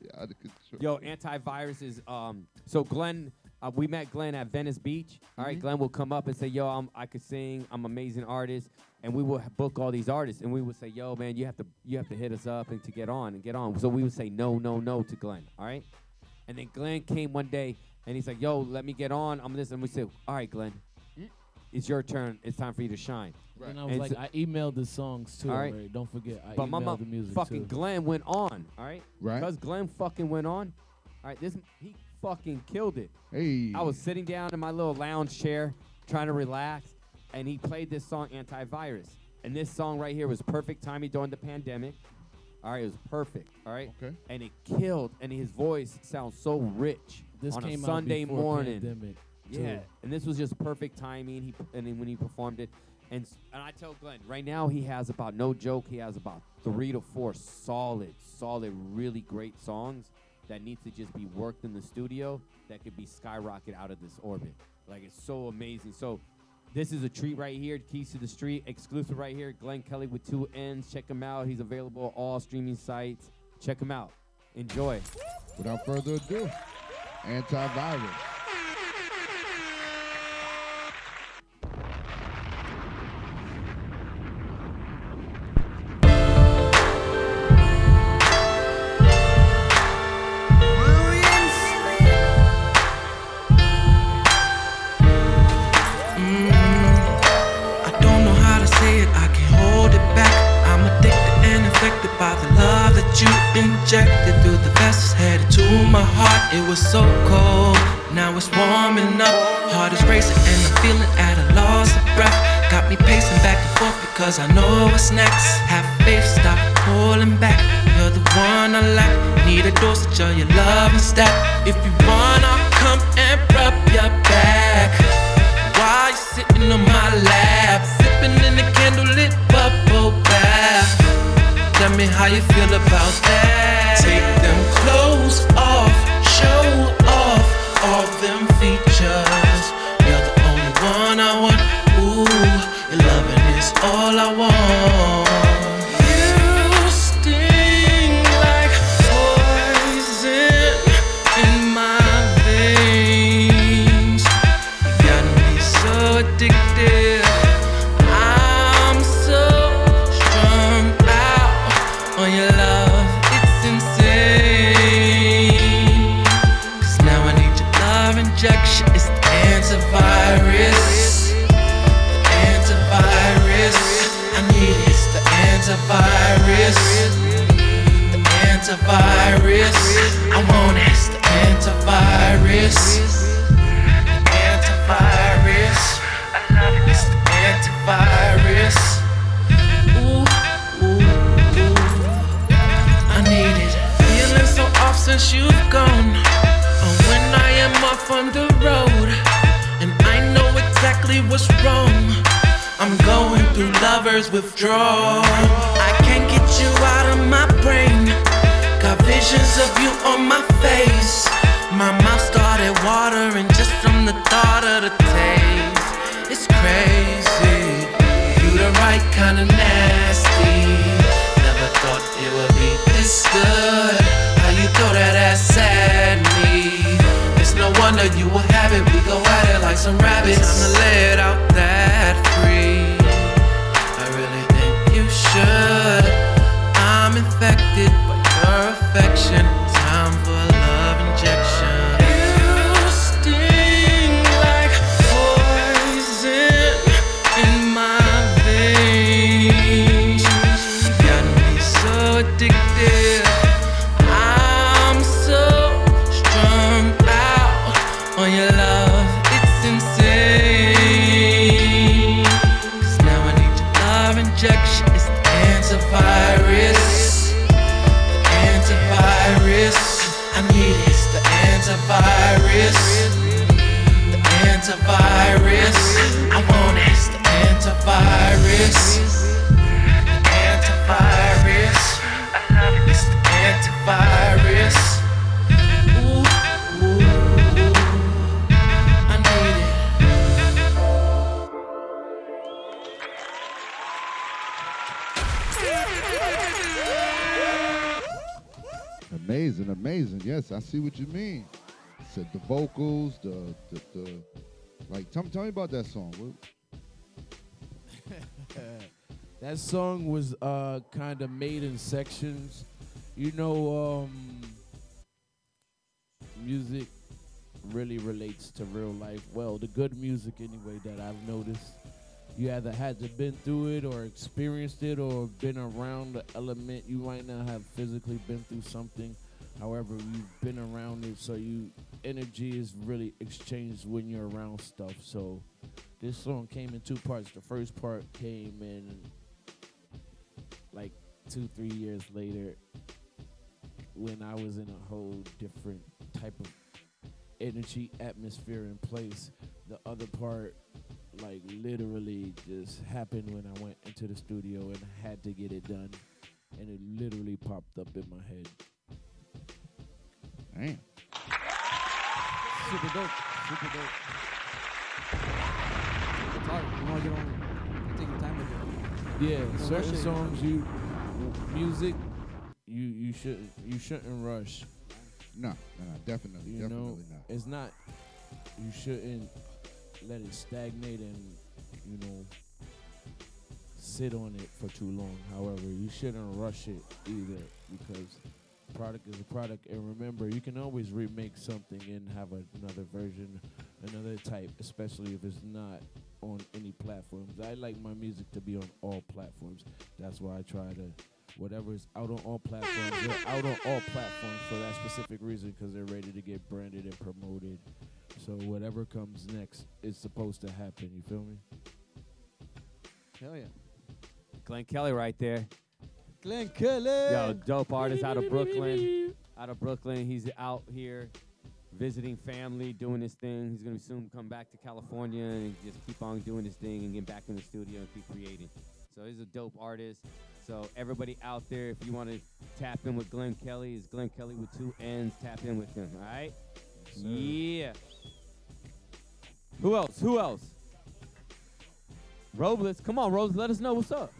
Speaker 3: Yeah, out of control.
Speaker 5: Yo, antivirus is um. So Glenn, uh, we met Glenn at Venice Beach. All right, Glenn will come up and say, "Yo, I'm, I could sing. I'm an amazing artist." And we will book all these artists, and we would say, "Yo, man, you have to you have to hit us up and to get on and get on." So we would say, "No, no, no" to Glenn. All right. And then Glenn came one day, and he's like, "Yo, let me get on. I'm this." And we said, "All right, Glenn, it's your turn. It's time for you to shine." Right.
Speaker 14: And I was
Speaker 5: And
Speaker 14: like,
Speaker 5: so-
Speaker 14: I emailed the songs too.
Speaker 5: All right.
Speaker 14: already. Don't forget, I
Speaker 5: but my
Speaker 14: emailed
Speaker 5: mom,
Speaker 14: the music
Speaker 5: fucking
Speaker 14: too.
Speaker 5: Glenn went on, all right?
Speaker 3: Right.
Speaker 5: Because Glenn fucking went on, all right. This he fucking killed it.
Speaker 3: Hey.
Speaker 5: I was sitting down in my little lounge chair, trying to relax, and he played this song "Antivirus." And this song right here was perfect timing during the pandemic. All right, it was perfect. All right.
Speaker 3: Okay.
Speaker 5: And it killed, and his voice sounds so rich
Speaker 14: This
Speaker 5: on
Speaker 14: came
Speaker 5: a Sunday
Speaker 14: before
Speaker 5: morning.
Speaker 14: pandemic,
Speaker 5: Yeah,
Speaker 14: too.
Speaker 5: and this was just perfect timing. He and then when he performed it, and s- and I tell Glenn right now he has about no joke. He has about three to four solid, solid, really great songs that need to just be worked in the studio that could be skyrocket out of this orbit. Like it's so amazing. So. This is a treat right here. Keys to the Street, exclusive right here. Glenn Kelly with two N's. Check him out. He's available on all streaming sites. Check him out. Enjoy.
Speaker 3: Without further ado, antivirus.
Speaker 15: Because I know what's next. I
Speaker 3: see what you mean. Said the vocals, the the, the like. Tell, me- tell me about that song.
Speaker 14: That song was uh kind of made in sections. You know, um, music really relates to real life. Well, the good music anyway that I've noticed. You either had to been through it or experienced it or been around the element. You might not have physically been through something. However, you've been around it, so you energy is really exchanged when you're around stuff. So this song came in two parts. The first part came in like two, three years later when I was in a whole different type of energy, atmosphere, and place. The other part, like, literally just happened when I went into the studio and had to get it done. And it literally popped up in my head.
Speaker 3: Damn.
Speaker 8: Super dope. Super dope. It's hard. You want to get on, take your time with it.
Speaker 14: Yeah,
Speaker 8: Don't
Speaker 14: certain
Speaker 8: it.
Speaker 14: songs you music you you shouldn't you shouldn't rush.
Speaker 3: No, no, no, definitely,
Speaker 14: You
Speaker 3: definitely
Speaker 14: know,
Speaker 3: not.
Speaker 14: it's not. You shouldn't let it stagnate and you know sit on it for too long. However, you shouldn't rush it either because product is a product. And remember, you can always remake something and have another version, another type, especially if it's not on any platforms. I like my music to be on all platforms. That's why I try to. Whatever is out on all platforms, they're out on all platforms for that specific reason because they're ready to get branded and promoted So whatever comes next is supposed to happen. You feel me?
Speaker 8: Hell yeah.
Speaker 5: Glenn Kelly right there.
Speaker 8: Glenn Kelly.
Speaker 5: Yo, dope artist out of Brooklyn. Out of Brooklyn. He's out here visiting family, doing his thing. He's gonna soon come back to California and just keep on doing his thing and get back in the studio and keep creating. So he's a dope artist. So everybody out there, if you want to tap in with Glenn Kelly, it's Glenn Kelly with two N's. Tap in with him. All right. Yeah. Who else? Who else? Robles, come on, Robles, let us know what's up.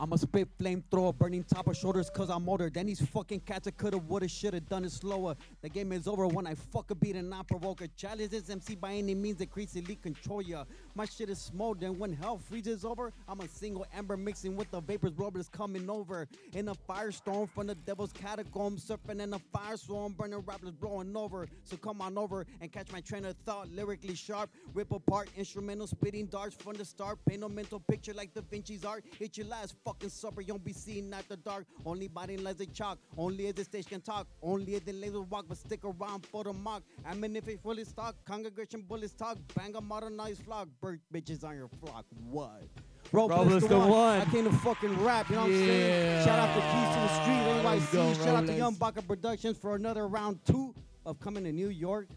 Speaker 8: I'm a spit flamethrower, burning top of shoulders cause I'm older. Then these fucking cats I coulda, woulda, shoulda done it slower. The game is over when I fuck a beat and not provoke a challenge. This MC by any means increasingly control ya. My shit is smoldering when hell freezes over. I'm a single ember mixing with the vapors, robbers coming over. In a firestorm from the devil's catacomb, surfing in a firestorm, burning rappers blowing over. So come on over and catch my train of thought, lyrically sharp. Rip apart instrumental, spitting darts from the start. Paint a mental picture like Da Vinci's art. It's your last fucking supper, you won't be seen at the dark. Only body unless they chalk. Only as the stage can talk. Only as the labels walk, but stick around for the mock. I'm mean, if it fully stock, congregation bullets talk. Bang a modernized flock. Bird bitches on your flock. What? Bro,
Speaker 5: Robles
Speaker 8: the,
Speaker 5: the
Speaker 8: one.
Speaker 5: one.
Speaker 8: I came to fucking rap, you know what I'm saying? Shout out to Keys to the Street,
Speaker 14: Let's
Speaker 8: NYC.
Speaker 14: go,
Speaker 8: Shout out to
Speaker 14: Robles.
Speaker 8: Young Baka Productions for another round two of coming to New York,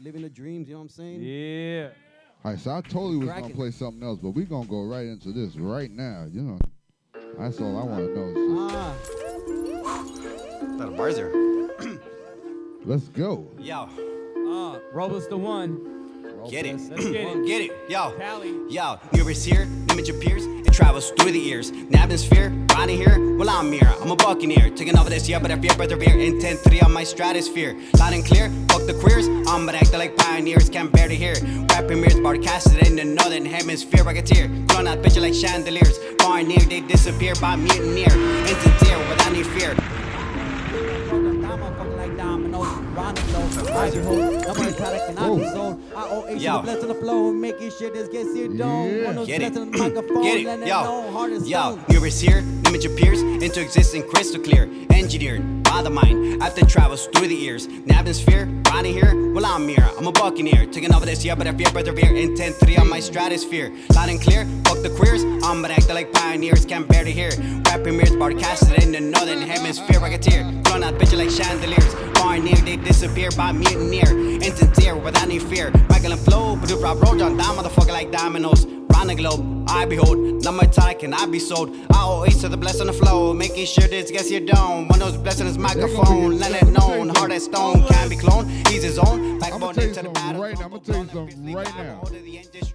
Speaker 8: living the dreams, you know what I'm saying?
Speaker 5: Yeah.
Speaker 3: All right, so I totally was gonna play something else, but we gonna go right into this right now. You know, that's all I want to know.
Speaker 8: Ah.
Speaker 16: Lot of bars there.
Speaker 3: Let's go.
Speaker 16: Yo.
Speaker 5: Uh, Robles the one.
Speaker 16: Get it.
Speaker 5: Let's get it.
Speaker 16: Get it. Yo.
Speaker 5: Cali.
Speaker 16: Yo. Universe here, image appears, it travels through the ears. Atmosphere, body here, well I'm here. I'm a buccaneer, taking over this year, but I fear beer, Intent 3 on my stratosphere. Loud and clear, fuck the queers. I'm but acting like pioneers, can't bear to hear. Rapping mirrors, broadcasted in the northern hemisphere. Rocketeer, clone out picture like chandeliers. Near, they disappear by mutineer. Entity without any fear.
Speaker 8: I owe H to
Speaker 16: Yo.
Speaker 8: the blessing of flow, making sure this gets here done. One of
Speaker 16: Get it. Get it. Yo.
Speaker 8: know hard as
Speaker 16: Yo. Universe here, image appears into existence crystal clear. Engineered by the mind, after travels through the ears. Atmosphere, body here, well I'm here. I'm a buccaneer, taking over this year, but I fear persevere. Intent 3 on my stratosphere. Loud and clear, fuck the queers. I'm but acting like pioneers, can't bear to hear. Rapping mirrors, broadcasted in the northern hemisphere. Rocketeer, clone out picture like chandeliers. Far near, they disappear by mutineer. Insincere, without any fear. Michael and Flow, but drop roll down, down, motherfucker like dominoes. Round the globe, I behold, not my tie cannot be sold. I ace to the blessing of flow, making sure this gets your dome. One of those blessings is microphone, let it known, hard as stone, can't be cloned. He's his own,
Speaker 3: I'm
Speaker 16: backbone
Speaker 3: you
Speaker 16: into the
Speaker 3: something
Speaker 16: battle.
Speaker 3: right now. I'm gonna tell you something right now.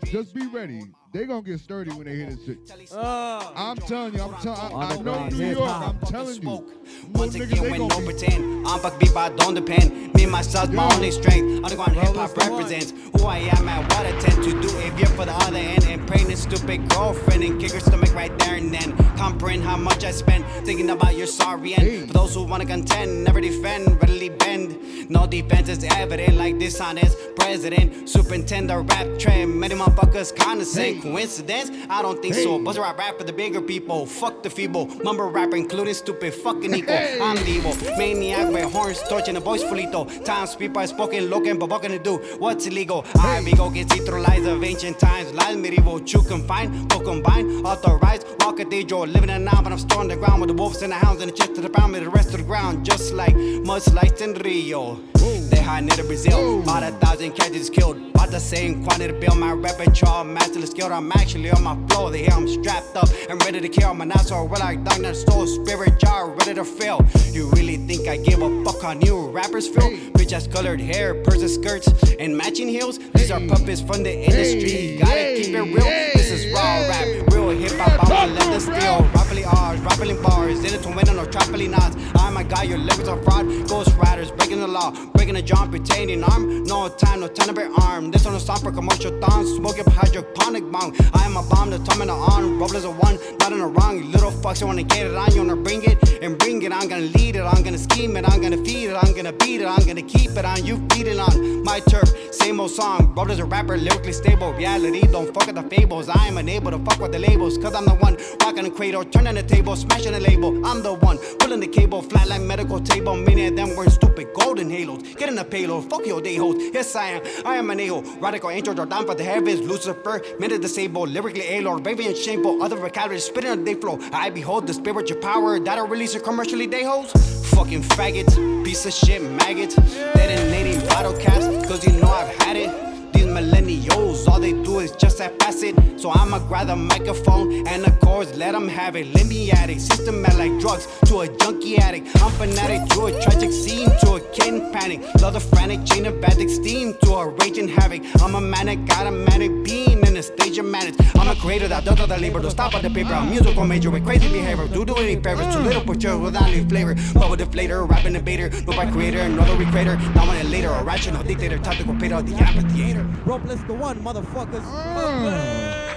Speaker 3: Just be ready. They gonna get sturdy when they hear this shit. Oh. I'm telling you. I'm telling. I, I know New York. I'm telling you.
Speaker 16: Once
Speaker 3: niggas,
Speaker 16: again,
Speaker 3: they
Speaker 16: no pretend. I'm fuck beat, but I don't depend. Me, myself, my only strength. Underground hip hop represents who I am and what I tend to do. If you're for the other end and praying a stupid girlfriend and kick her stomach right there and then. Comprehend how much I spend thinking about your sorry end. For those who wanna contend, never defend, readily bend. No defense is evident like dishonest president. Superintendent rap trend. Many motherfuckers kinda condescend. Coincidence? I don't think so. Buzz rap rap for the bigger people. Fuck the feeble. Mumble rapper, including stupid fucking equal. I'm the evil. Maniac with horns, torching the voice fulito. Times people are spoken, looking, but what can it do? What's illegal? I be go get see through lies of ancient times. Lies medieval, true confined, both combined, authorized. Walk cathedral, living in now, but I'm storing the ground with the wolves and the hounds and the chest to the pound with the rest of the ground. Just like mudslides in Rio. They hide near the Brazil. About a thousand catches killed. About the same quantity to build my repertoire. Masterly skill, I'm actually on my flow. They hear I'm strapped up and ready to kill. My nuts are well like dark, not stole. Spirit jar, ready to fail. You really think I give a fuck on you rappers feel? Bitch has colored hair, person skirts, and matching heels. These are puppets from the industry. Gotta keep it real. This is raw rap, real hip hop. I won't let them steal. Rifling R's, rifling bars, in it to win on no trampoline knots. I'm a guy, your lyrics are fraud. Ghost riders, breaking the law, breaking the jump, retaining arm. No time, no time to be armed. This on a stop for commercial thongs. Smoke up hydroponic bong. I am a bomb, the the on. Robles a one, not in the wrong. You little fucks, you wanna get it on, you wanna bring it and bring it. I'm gonna lead it, I'm gonna scheme it, I'm gonna feed it, I'm gonna beat it, I'm gonna keep it on. You feed it on my turf, same old song. Robles a rapper, lyrically stable. Reality, don't fuck with the fables. I am unable to fuck with the labels, cause I'm the one rocking the cradle, turning the table, smashing the label. I'm the one pulling the cable, flat like medical table. Many of them wearing stupid golden halos. Get in the payload, fuck your day hoes. Yes, I am. I am an a-hole. Radical angel, down for the heavens. Lucifer, minute disabled. Lyrically a-lord. Raven and shameful. Other vocabulary spitting on day flow. I behold the spiritual power that'll release a commercially day hoes. Fucking faggots, piece of shit maggots. Detonating bottle caps, cause you know I've had it. These millennials, all they do is just pass it. So I'ma grab the microphone and the chords, let them have it. Let me addict, systematic like drugs to a junkie addict. I'm fanatic to a tragic scene, to a kid panic. Love the frantic chain of bad steam to a raging havoc. I'm a manic, got a manic being in stage of manage. I'm a creator that does all the labor to stop at the paper. I'm musical major with crazy behavior. Do do any favors, too little picture without any flavor. Bubble deflator, rapping debater, no by creator, another recreator. Now on it later, a rational dictator, tactical pater, the amphitheater.
Speaker 8: Robles the one, motherfuckers. Mm.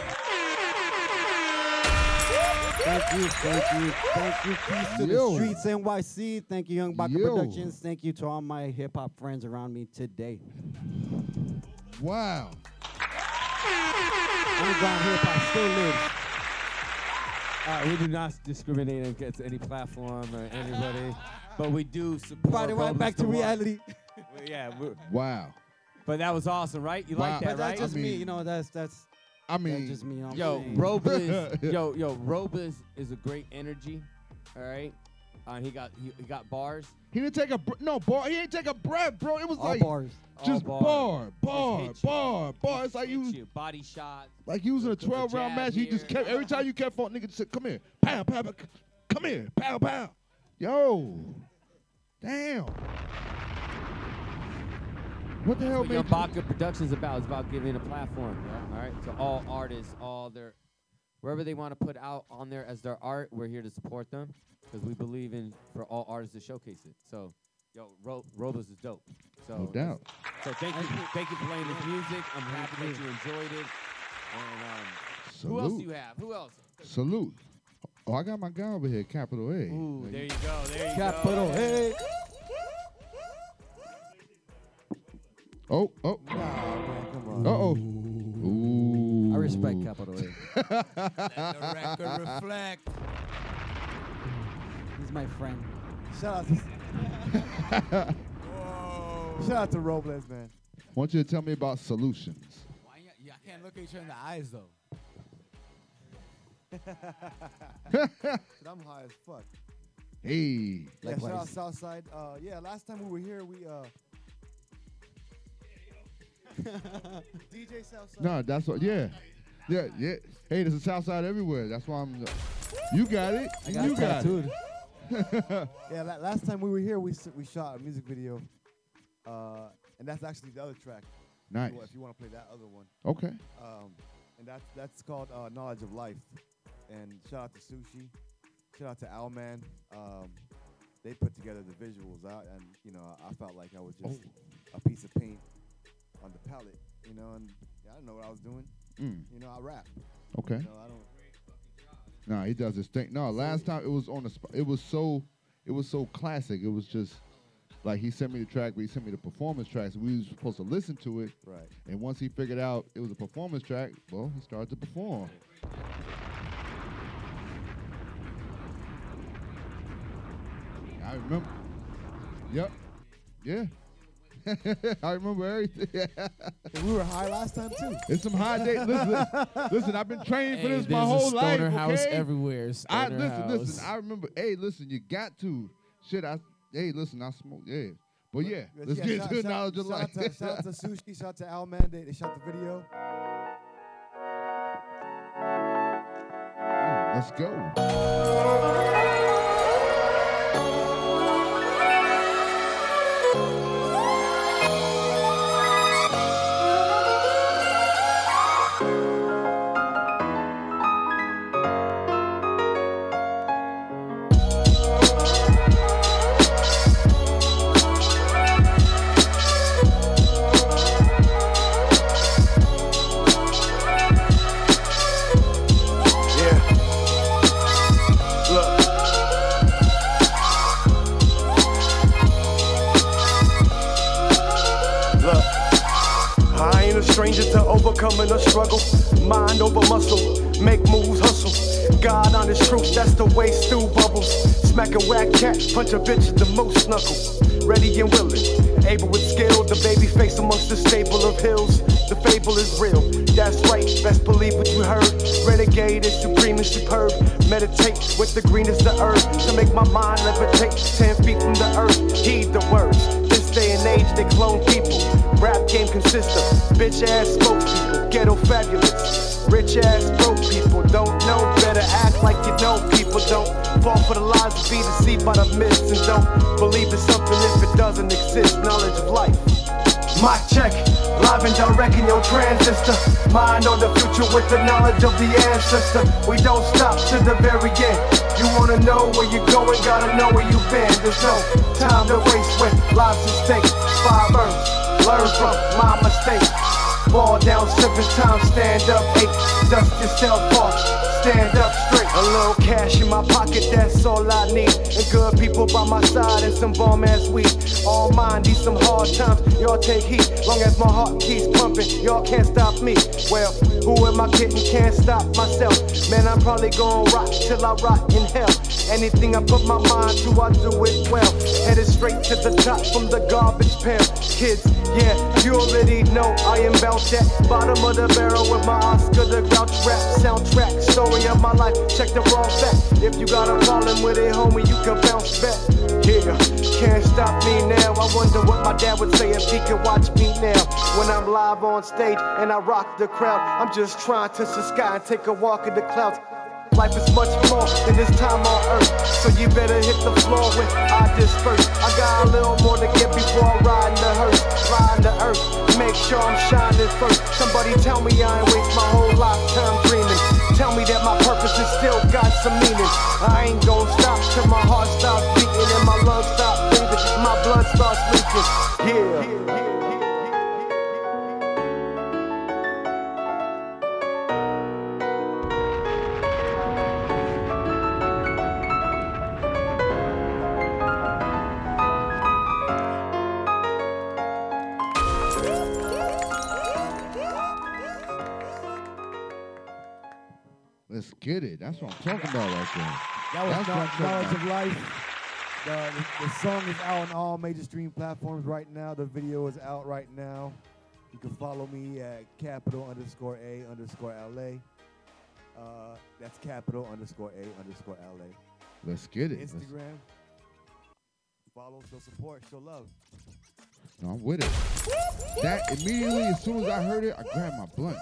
Speaker 8: Thank you, thank you, thank you. Peace to
Speaker 3: Yo.
Speaker 8: the streets, NYC. Thank you, Young Baka
Speaker 3: Yo.
Speaker 8: Productions. Thank you to all my hip hop friends around me today.
Speaker 3: Wow.
Speaker 8: Underground hip hop still lives.
Speaker 5: Uh, we do not discriminate against any platform or anybody, but we do support.
Speaker 8: Brought it right back to
Speaker 5: One.
Speaker 8: reality.
Speaker 5: Well, yeah, we're,
Speaker 3: Wow.
Speaker 5: but that was awesome, right? You
Speaker 3: Wow.
Speaker 5: like that,
Speaker 8: But that's just
Speaker 3: I
Speaker 8: me,
Speaker 3: mean-
Speaker 8: you know. That's that's.
Speaker 3: I mean,
Speaker 8: that's just me. You know what I'm
Speaker 5: Yo,
Speaker 8: saying?
Speaker 5: Robles, yo, yo, Robles is a great energy. All right, uh, he got he, he got bars.
Speaker 3: he didn't take a br- no bar. He didn't take a breath, bro. It was
Speaker 8: All
Speaker 3: like
Speaker 8: bars.
Speaker 3: just
Speaker 5: All
Speaker 3: bar,
Speaker 5: bars.
Speaker 3: bar,
Speaker 5: Just hit you.
Speaker 3: bar, bar. It's like
Speaker 5: Hit
Speaker 3: you,
Speaker 5: you, body shots.
Speaker 3: like you was in a
Speaker 5: with the
Speaker 3: 12 round
Speaker 5: jab
Speaker 3: match. He just
Speaker 5: here.
Speaker 3: kept every time you kept on, nigga just said, "Come here, pow, pow, pow, come here, pow, pow." Yo, damn. What the hell
Speaker 5: That's what
Speaker 3: made
Speaker 5: Young
Speaker 3: you?
Speaker 5: Baka Productions about. It's about giving a platform. All right, to all artists, all their wherever they want to put out on there as their art. We're here to support them because we believe in for all artists to showcase it. So, yo, Ro- Robles is dope. So
Speaker 3: No doubt.
Speaker 5: So thank you, thank you for playing this music. I'm happy that you enjoyed it. And um, who else do
Speaker 3: Salute.
Speaker 5: you have? Who else?
Speaker 3: Salute. Oh, I got my guy over here, capital A.
Speaker 5: Ooh, there you go. There you go.
Speaker 8: Capital
Speaker 5: go.
Speaker 8: A.
Speaker 3: Oh, oh.
Speaker 10: Nah, man, come on.
Speaker 3: Uh oh. Ooh.
Speaker 8: Respect Capital A.
Speaker 6: Let the record reflect.
Speaker 8: He's my friend.
Speaker 10: Shout out to Shout out to Robles, man.
Speaker 3: want you to tell me about solutions.
Speaker 6: Why you, yeah, I can't look at each other in the eyes though.
Speaker 10: I'm high as fuck.
Speaker 3: Hey.
Speaker 10: Yeah, shout out
Speaker 8: Likewise.
Speaker 10: Southside. Uh, yeah, last time we were here, we uh. DJ Southside.
Speaker 3: No, that's what. Yeah, yeah, yeah. Hey, there's a South Side everywhere. That's why I'm. You got it.
Speaker 8: I got
Speaker 3: you got
Speaker 8: tattooed.
Speaker 3: it.
Speaker 10: Yeah, la- last time we were here, we we shot a music video, uh, and that's actually the other track. If
Speaker 3: Nice.
Speaker 10: you If you want to play that other one,
Speaker 3: Okay.
Speaker 10: um, and that's that's called uh, Knowledge of Life. And shout out to Sushi, shout out to Owlman. Um, they put together the visuals out, and you know I felt like I was just a piece of paint on the palette, you know, and I don't know what I was doing.
Speaker 3: Mm.
Speaker 10: You know, I rap.
Speaker 3: Okay.
Speaker 10: You know, I don't.
Speaker 3: No, he does his thing. No, last time it was on the spot. It was so, it was so classic. It was just like he sent me the track, but he sent me the performance tracks. We was supposed to listen to it,
Speaker 10: Right.
Speaker 3: and once he figured out it was a performance track, well, he started to perform. I remember. Yep. Yeah. I remember everything.
Speaker 10: And we were high last time too.
Speaker 3: It's some high days. Listen, listen, I've been training for this my
Speaker 14: there's a
Speaker 3: whole life.
Speaker 14: stoner house
Speaker 3: okay?
Speaker 14: everywhere.
Speaker 3: I
Speaker 14: Stoner
Speaker 3: listen,
Speaker 14: house.
Speaker 3: listen. I remember. Hey, listen, you got to. Shit, I. Hey, listen, I smoke. Yeah, but yeah,
Speaker 10: But
Speaker 3: let's
Speaker 10: yeah,
Speaker 3: get
Speaker 10: shout-
Speaker 3: into the
Speaker 10: shout-
Speaker 3: knowledge of
Speaker 10: shout
Speaker 3: life.
Speaker 10: Out to, shout out to Sushi, shout out to Owlman. They, they shot the video.
Speaker 3: Let's go.
Speaker 17: Make moves, hustle. God on his truth, that's the way stew bubbles. Smack a whack cat, punch a bitch at the most knuckle. Ready and willing, able with skill, the baby face amongst the stable of hills. The fable is real, that's right, best believe what you heard. Renegade is supreme and superb. Meditate with the greenest the herb to make my mind levitate 10 feet from the earth. Heed the words. This day and age, they clone people. Rap game consists of bitch ass spokespeople, ghetto fabulous. Rich ass broke people don't know better. Act like you know people don't fall for the lies of be deceived by the myths and don't believe in something if it doesn't exist. Knowledge of life. Mic check, live and direct in your transistor. Mind on the future with the knowledge of the ancestor. We don't stop to the very end. You wanna know where you're going, gotta know where you've been. There's no time to waste when lives at stake. Five earths, learn from my mistakes. Fall down seven time, stand up eight. Dust yourself off, stand up straight. A little cash in my pocket, that's all I need. And good people by my side and some bomb ass weed. All mine, these some hard times. Y'all take heat, long as my heart keeps pumping. Y'all can't stop me. Well, who am I kidding? Can't stop myself. Man, I'm probably gonna rock till I rot in hell. Anything I put my mind to, I do it well. Headed straight to the top from the garbage pail. Kids, yeah, you already know I am about that. Bottom of the barrel with my Oscar the Grouch rap soundtrack. Story of my life, check the raw fact. If you got a problem with it, homie, you can bounce back. Yeah, can't stop me now. I wonder what my dad would say if he could watch me now. When I'm live on stage and I rock the crowd, I'm just trying to the sky and take a walk in the clouds. Life is much more than this time on earth. So you better hit the floor when I disperse. I got a little more to get before I ride in the hearse. In the earth. Make sure I'm shining first. Somebody tell me I ain't waste my whole lifetime dreaming. Tell me that my purpose has still got some meaning. I ain't gonna stop till my heart stops beating and my lungs stop breathing. My blood starts leaking. Yeah.
Speaker 3: Let's get it. That's what I'm talking about right there.
Speaker 7: That was
Speaker 3: That's what I'm
Speaker 7: Kno-
Speaker 3: talking
Speaker 7: Knowledge of Life. The, the, the song is out on all major stream platforms right now. The video is out right now. You can follow me at capital underscore A underscore LA. Uh, that's capital underscore A underscore LA.
Speaker 3: Let's get it. Let's-
Speaker 7: Instagram. Follow, show support, show love.
Speaker 3: No, I'm with it. That immediately, as soon as I heard it, I grabbed my blunt.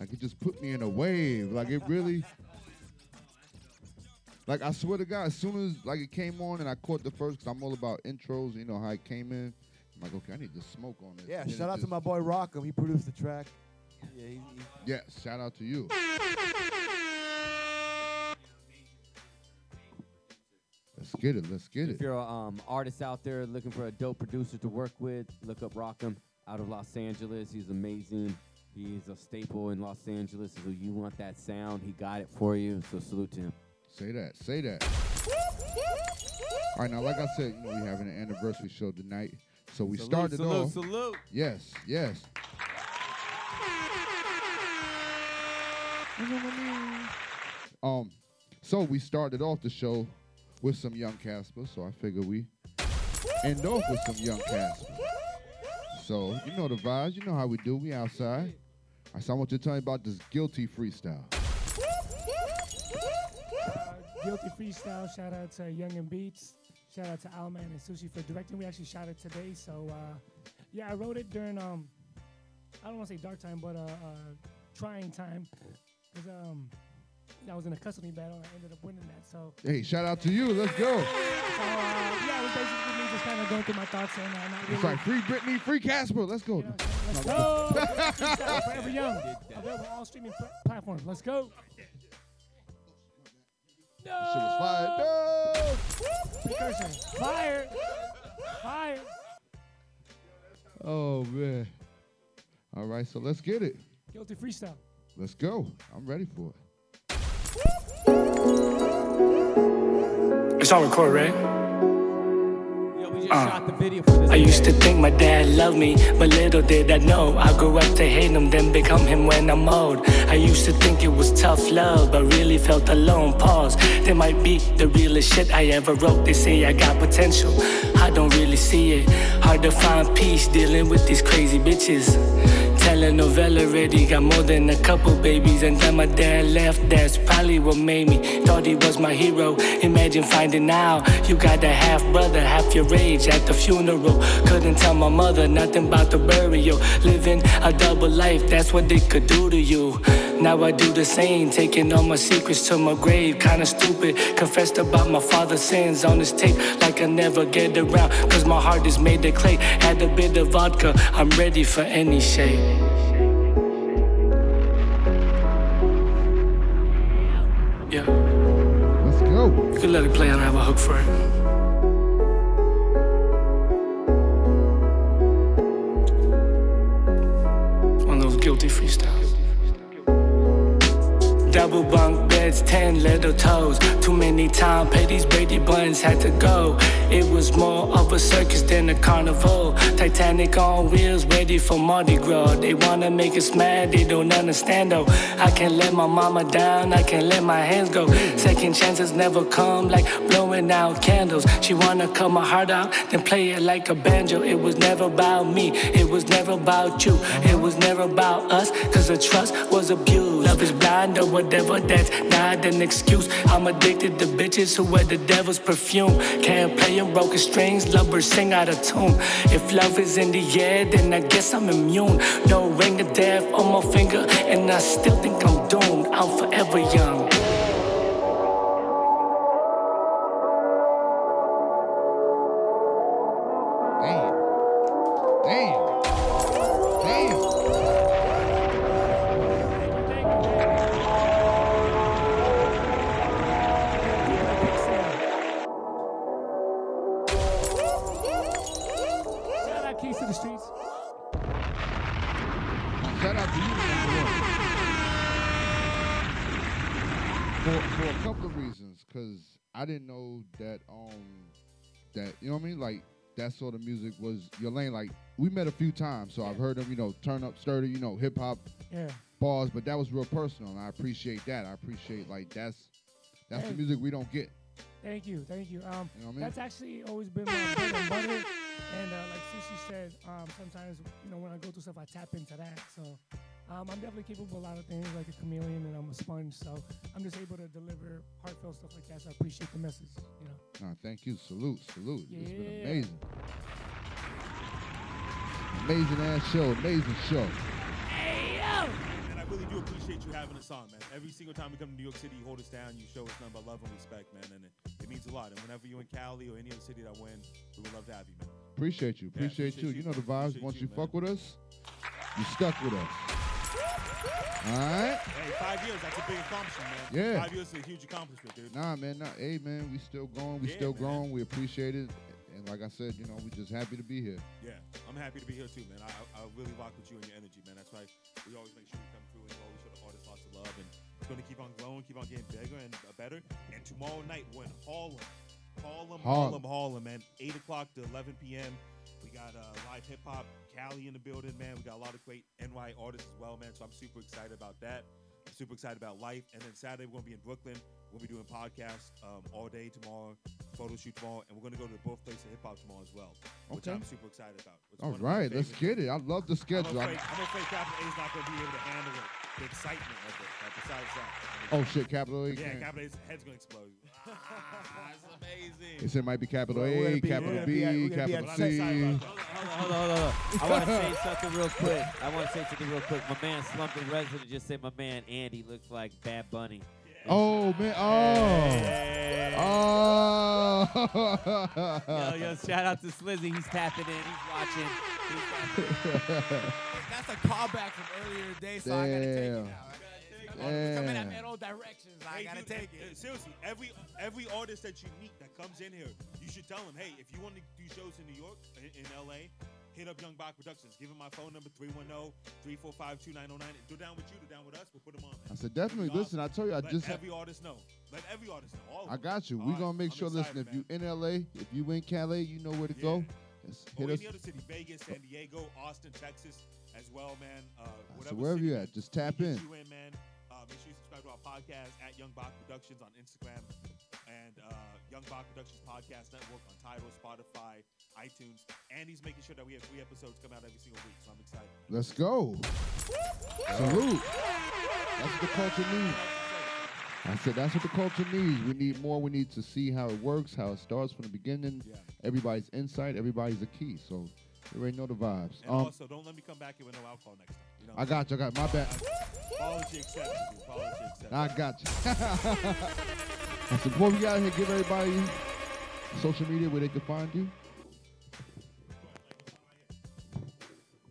Speaker 3: Like it just put me in a wave. Like it really. Like I swear to God, as soon as like it came on and I caught the first, because I'm all about intros. You know how it came in. I'm like, okay, I need to smoke on this.
Speaker 7: Yeah, shout
Speaker 3: it
Speaker 7: out to my boy Rockham. He produced the track. Yeah, he, he,
Speaker 3: Yes, shout out to you. Let's get it. Let's get
Speaker 5: If
Speaker 3: it.
Speaker 5: If you're an um, artist out there looking for a dope producer to work with, look up Rockham out of Los Angeles. He's amazing. He's a staple in Los Angeles. So you want that sound, he got it for you. So salute to him.
Speaker 3: Say that. Say that. All right, now, like I said, we having an anniversary show tonight. So we
Speaker 5: Salute,
Speaker 3: started
Speaker 5: salute,
Speaker 3: off.
Speaker 5: salute.
Speaker 3: Yes, yes. Um, so we started off the show with some young Casper, so I figure we end off with some young Casper. So you know the vibes, you know how we do. We outside. I so I want you to tell me about this guilty freestyle.
Speaker 9: Guilty Freestyle, shout out to Young and Beats. Shout out to Owlman and Sushi for directing. We actually shot it today. So, uh, yeah, I wrote it during, um, I don't want to say dark time, but uh, uh, trying time. Because um, I was in a custody battle and I ended up winning that. So,
Speaker 3: Hey, shout out to you. Let's go.
Speaker 9: so uh, yeah, it was basically me just kind of going through my thoughts and uh, not really.
Speaker 3: It's like free Britney, free Casper. Let's go.
Speaker 9: Let's go. Forever Young. Available on all streaming pla- platforms. Let's go.
Speaker 3: Shit was fired. No.
Speaker 9: Precursor. Fire. Fire.
Speaker 3: Oh man. All right, so let's get it.
Speaker 9: Guilty Freestyle.
Speaker 3: Let's go. I'm ready for it.
Speaker 2: It's all recorded, right?
Speaker 5: Yo, we We just
Speaker 2: Uh.
Speaker 5: shot the video for this.
Speaker 2: I used to think my dad loved me, but little did I know I grew up to hate him, then become him when I'm old. I used to think it was tough love, but really felt alone. Pause. They might be the realest shit I ever wrote. They say I got potential, I don't really see it. Hard to find peace dealing with these crazy bitches. Telenovela already got more than a couple babies, and then my dad left. That's probably what made me thought he was my hero. Imagine finding out you got a half brother, half your age at the funeral. Couldn't tell my mother nothing about the burial. Living a double life, that's what they could do to you. Now I do the same, taking all my secrets to my grave. Kinda stupid, confessed about my father's sins on this tape, like I never get around. Cause my heart is made of clay. Add a bit of vodka, I'm ready for any shade. Yeah.
Speaker 3: Let's go.
Speaker 2: You could let it play, and I don't have a hook for it. One of those guilty freestyles. Double bunk beds, ten little toes. Too many time, pay these Brady buns had to go. It was more of a circus than a carnival. Titanic on wheels, ready for Mardi Gras. They wanna make us mad, they don't understand though. I can't let my mama down, I can't let my hands go. Second chances never come like blowing out candles. She wanna cut my heart out, then play it like a banjo. It was never about me, it was never about you, it was never about us, cause the trust was abused. Love is blind or whatever, that's not an excuse. I'm addicted to bitches who wear the devil's perfume. Can't play on broken strings, lovers sing out of tune. If love is in the air, then I guess I'm immune. No ring of death on my finger, and I still think I'm doomed. I'm forever young.
Speaker 3: What I mean, like that sort of music was your lane. Like we met a few times, so I've heard them, you know, turn up sturdy, you know, hip hop
Speaker 9: Yeah.
Speaker 3: bars, but that was real personal, and I appreciate that. I appreciate like that's that's
Speaker 9: Hey.
Speaker 3: the music we don't get.
Speaker 9: Thank you, thank you. Um,
Speaker 3: You know I mean?
Speaker 9: that's actually always been my bread and butter. And uh, like Sushi said, um, sometimes you know when I go through stuff, I tap into that. So um, I'm definitely capable of a lot of things, like a chameleon, and I'm a sponge. So I'm just able to deliver heartfelt stuff like that. So I appreciate the message. You know.
Speaker 3: Nah, thank you. Salute, salute. It's been amazing. Amazing ass show, amazing show. Hey yo.
Speaker 11: And I really do appreciate you having us on, man. Every single time we come to New York City, you hold us down, you show us nothing but love and respect, man. And it, it means a lot. And whenever you're in Cali or any other city that win, we would love to have you, man.
Speaker 3: Appreciate you.
Speaker 11: Yeah,
Speaker 3: Appreciate,
Speaker 11: appreciate
Speaker 3: you.
Speaker 11: you.
Speaker 3: You know the vibes.
Speaker 11: Appreciate
Speaker 3: Once
Speaker 11: you,
Speaker 3: you fuck with us, you stuck with us. All right.
Speaker 11: Hey, five years, that's a big accomplishment, man.
Speaker 3: Yeah.
Speaker 11: Five years is a huge accomplishment, dude.
Speaker 3: Nah, man. Nah, hey, man. We still going. We
Speaker 11: Yeah,
Speaker 3: still
Speaker 11: man.
Speaker 3: growing. We appreciate it. And like I said, you know, we're just happy to be here.
Speaker 11: Yeah, I'm happy to be here too, man. I, I, really rock with you and your energy, man. That's why we always make sure we come through and we always show the artists lots of love. And it's going to keep on growing, keep on getting bigger and uh, better. And tomorrow night, we're in Harlem. Harlem,
Speaker 3: Harlem.
Speaker 11: Harlem, Harlem, man. 8 o'clock to 11 p.m. We got uh, live hip hop, Cali in the building, man. We got a lot of great NY artists as well, man. So I'm super excited about that. I'm super excited about life. And then Saturday, we're going to be in Brooklyn. We'll be doing podcasts um, all day tomorrow, photo shoot tomorrow. And we're going to go to the birthplace of hip hop tomorrow as well, which
Speaker 3: Okay.
Speaker 11: I'm super excited about. It's
Speaker 3: All
Speaker 11: one of my
Speaker 3: right, let's get it. I love the schedule.
Speaker 11: I'm
Speaker 3: afraid,
Speaker 11: I'm afraid Capital A is not going to be able to handle it, the excitement of it. But besides that,
Speaker 3: Oh shit, Capital A.
Speaker 11: yeah,
Speaker 3: can't-
Speaker 11: Capital A's head's going to explode. Ah, That's amazing.
Speaker 3: They said it might be Capital
Speaker 7: We're- we're
Speaker 3: A,
Speaker 7: be-
Speaker 3: Capital
Speaker 7: we're gonna be at-
Speaker 3: B,
Speaker 7: we're gonna be
Speaker 3: Capital C.
Speaker 7: Hold
Speaker 5: Hold on, hold on, hold on. I want to say something real quick. I want to say something real quick. My man Slumping Resident just said my man Andy looks like Bad Bunny.
Speaker 3: Oh man, oh, oh.
Speaker 5: Yo, yo, shout out to Slizzy. He's tapping in. He's watching. He's
Speaker 6: That's a callback from earlier today, so I gotta take it
Speaker 3: Damn.
Speaker 6: now. Coming at me in all directions, I
Speaker 11: Hey,
Speaker 6: gotta
Speaker 11: dude,
Speaker 6: take it.
Speaker 11: seriously, every every artist that you meet that comes in here, you should tell them, hey, if you want to do shows in New York, in, in LA, hit up Young Bach Productions. Give him my phone number, oh, 310-345-2909. If they're down with you, they're down with us, we'll put them on.
Speaker 3: I said definitely. Listen, I told you, I
Speaker 11: Let
Speaker 3: just Let
Speaker 11: every artist know. let every artist know. All
Speaker 3: I got you. We
Speaker 11: right,
Speaker 3: gonna make
Speaker 11: I'm
Speaker 3: sure.
Speaker 11: excited,
Speaker 3: Listen, if you in LA, if you in Cali, you know where to
Speaker 11: Yeah.
Speaker 3: go.
Speaker 11: Or
Speaker 3: hit us.
Speaker 11: any other city, Vegas, San Diego, Austin, Texas, as well, man. Uh, whatever
Speaker 3: So wherever
Speaker 11: city
Speaker 3: you at, just tap in.
Speaker 11: You in, man. Uh, make sure you subscribe to our podcast at Young Bach Productions on Instagram and uh, Young Bach Productions Podcast Network on Tidal, Spotify, iTunes, and he's making sure that we have three episodes come out every single week. So I'm excited.
Speaker 3: Let's go. Salute. That's what the culture needs. I said that's what the culture needs. We need more. We need to see how it works, how it starts from the beginning. Everybody's insight, everybody's a key. So you already know the vibes.
Speaker 11: And
Speaker 3: Um,
Speaker 11: also, don't let me come back here with no alcohol next time. You know
Speaker 3: I got you. I got my bad.
Speaker 11: Apology accepted. Apology accepted.
Speaker 3: I got you. So before we get out here, give everybody social media where they can find you.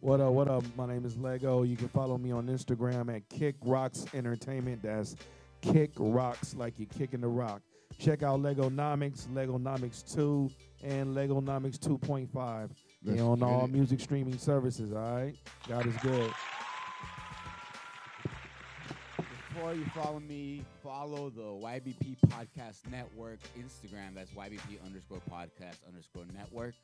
Speaker 4: What up? What up? My name is Lego. You can follow me on Instagram at Kick Rocks Entertainment. That's Kick Rocks, like you're kicking the rock. Check out Legonomics, Legonomics 2, and Legonomics 2.5. They're on all
Speaker 3: it.
Speaker 4: music streaming services. All right, God is good.
Speaker 6: Before you follow me, follow the YBP Podcast Network Instagram. That's YBP underscore podcast underscore network.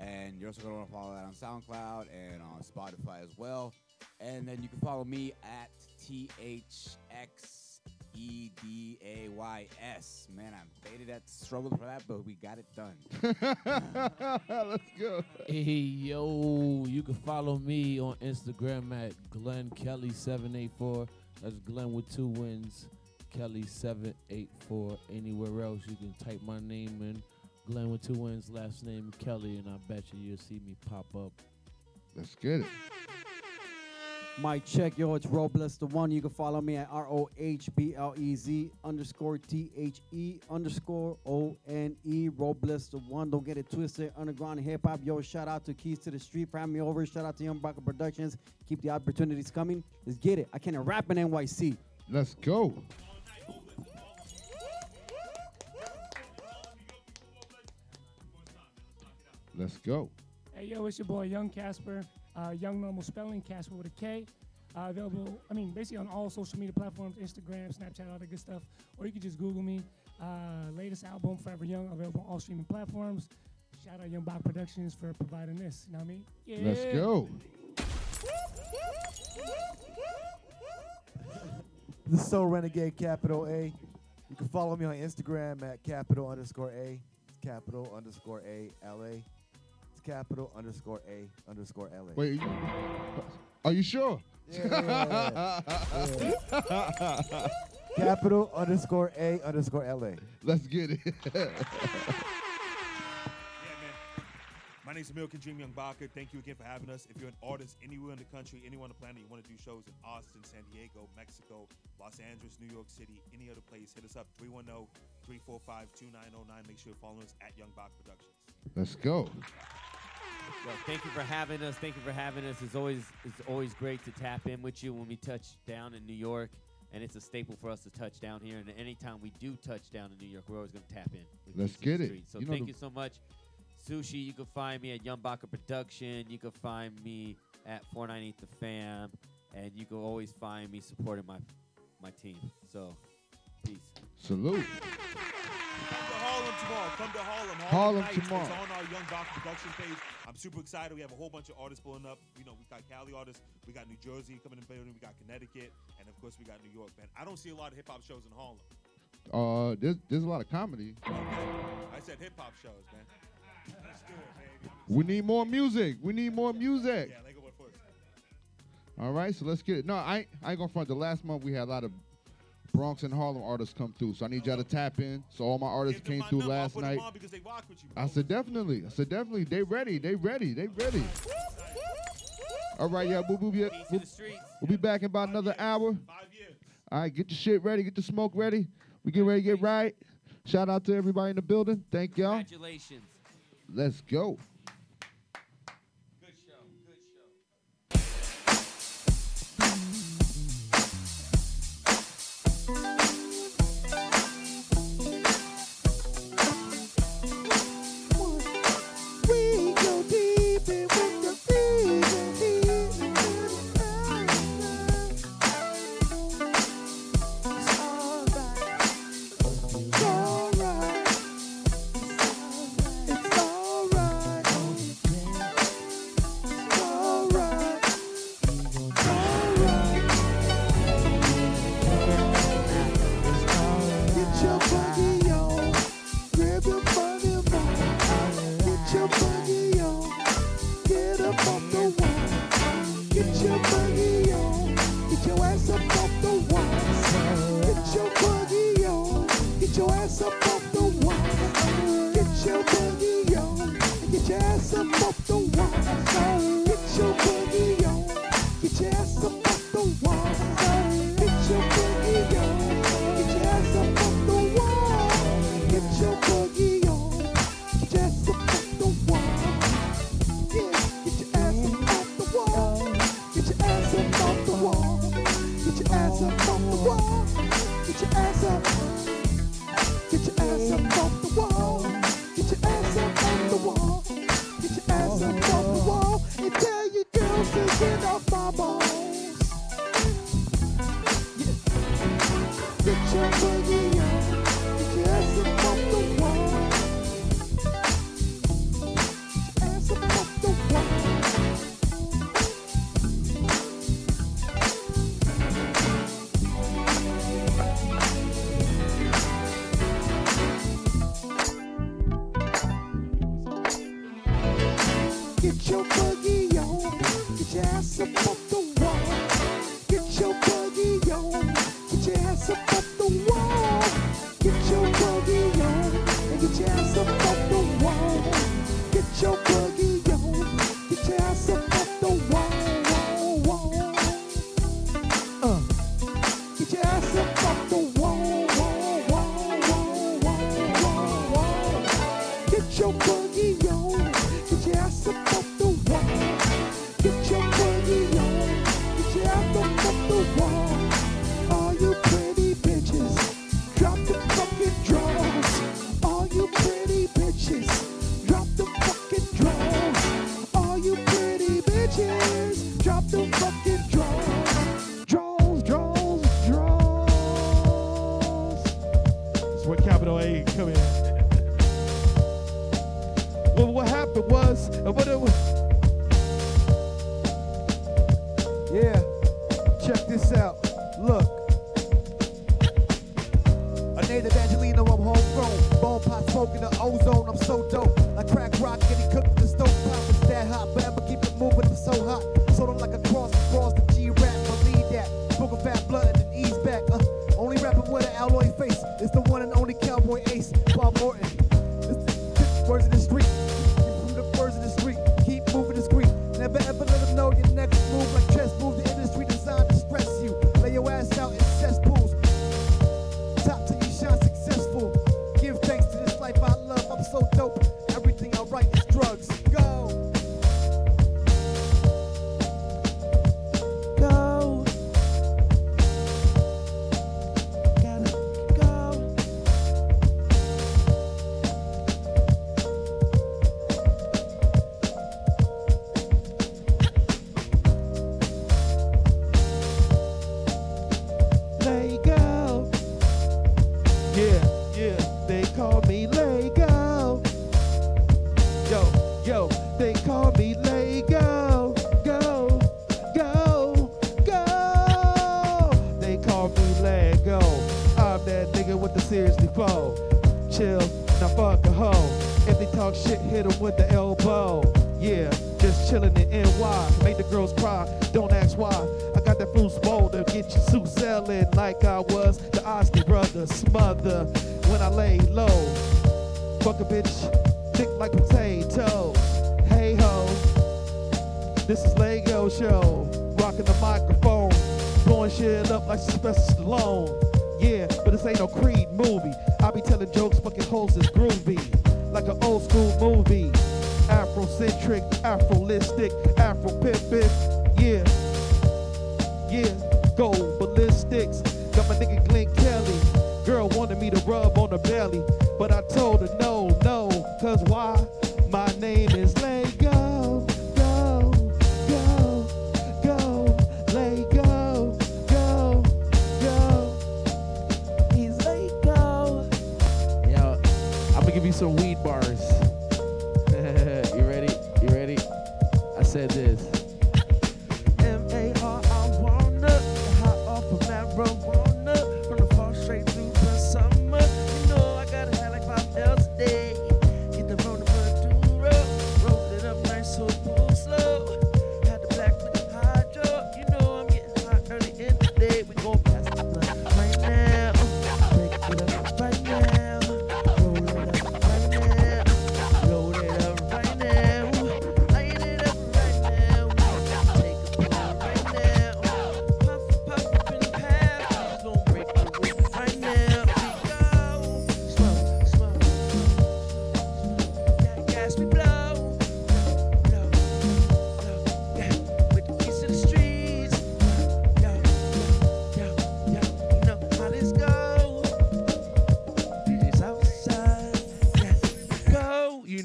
Speaker 6: And you're also going to want to follow that on SoundCloud and on Spotify as well. And then you can follow me at T H X E D A Y S. Man, I'm faded at struggled for that, but we got it done.
Speaker 3: Let's go.
Speaker 14: Hey yo, you can follow me on Instagram at Glenn Kelly seven eight four. That's Glenn with two wins. Kelly seven eight four. Anywhere else, you can type my name in. Glenn with two wins, last name Kelly, and I bet you you'll see me pop up.
Speaker 3: Let's get it.
Speaker 8: My check, yo, it's Robles the one. You can follow me at R O H B L E Z underscore T H E underscore O N E. Robles the one. Don't get it twisted. Underground hip hop, yo. Shout out to Keys to the Street for having me over. Shout out to Young Baka Productions. Keep the opportunities coming. Let's get it. I can't rap in NYC.
Speaker 3: Let's go. Let's go.
Speaker 9: Hey, yo, it's your boy Young Casper. Uh, Young normal spelling, Casper with a K. Uh, available, I mean, basically on all social media platforms Instagram, Snapchat, all that good stuff. Or you can just Google me. Uh, latest album, Forever Young, available on all streaming platforms. Shout out Young Bach Productions for providing this. You know what I mean? Yeah.
Speaker 3: Let's go.
Speaker 7: This is So Renegade Capital A. You can follow me on Instagram at capital underscore A. Capital underscore A L A. It's capital underscore A underscore L A.
Speaker 3: Wait, you, are you sure?
Speaker 7: Yeah, yeah, yeah. capital underscore A underscore L A.
Speaker 3: Let's get it.
Speaker 11: My name's American Dream Young Baka. Thank you again for having us. If you're an artist anywhere in the country, anywhere on the planet, you want to do shows in Austin, San Diego, Mexico, Los Angeles, New York City, any other place, hit us up 310 345 2909. Make sure you're following us at Young Bach Productions.
Speaker 3: Let's go.
Speaker 5: Well, thank you for having us. Thank you for having us. It's always it's always great to tap in with you when we touch down in New York, and it's a staple for us to touch down here. And anytime we do touch down in New York, we're always going to tap in.
Speaker 3: Let's
Speaker 5: Keys to the
Speaker 3: get it.
Speaker 5: So
Speaker 3: You know
Speaker 5: thank you so much, Sushi. You can find me at Young Baka Production. You can find me at 498 The Fam, and you can always find me supporting my my team. So, peace.
Speaker 3: Salute.
Speaker 11: Come to Harlem tomorrow. Come to Harlem.
Speaker 3: Harlem
Speaker 11: Nights
Speaker 3: tomorrow.
Speaker 11: is on our Young Bach production page. I'm super excited. We have a whole bunch of artists pulling up. You know, we got Cali artists. We got New Jersey coming in building. We got Connecticut, and of course we got New York. Man, I don't see a lot of hip hop shows in Harlem.
Speaker 3: Uh, there's there's a lot of comedy.
Speaker 11: I said hip hop shows, man. Let's do it, baby.
Speaker 3: We need more music. We need more music.
Speaker 11: Yeah, Lego what first.
Speaker 3: All right, so let's get it. No, I, I ain't gonna front. The last month we had a lot of Bronx and Harlem artists come through, so I need y'all to tap in. So all my artists came through
Speaker 11: number.
Speaker 3: Last night.
Speaker 11: on because they rock with you.
Speaker 3: I said definitely. I said definitely. They ready. They ready. They ready. All right, yeah, boo boo. Yeah, we'll, we'll be back in about another hour. All right, get your shit ready. Get the smoke ready. We get ready to get right. Shout out to everybody in the building. Thank y'all.
Speaker 5: Congratulations.
Speaker 3: Let's go.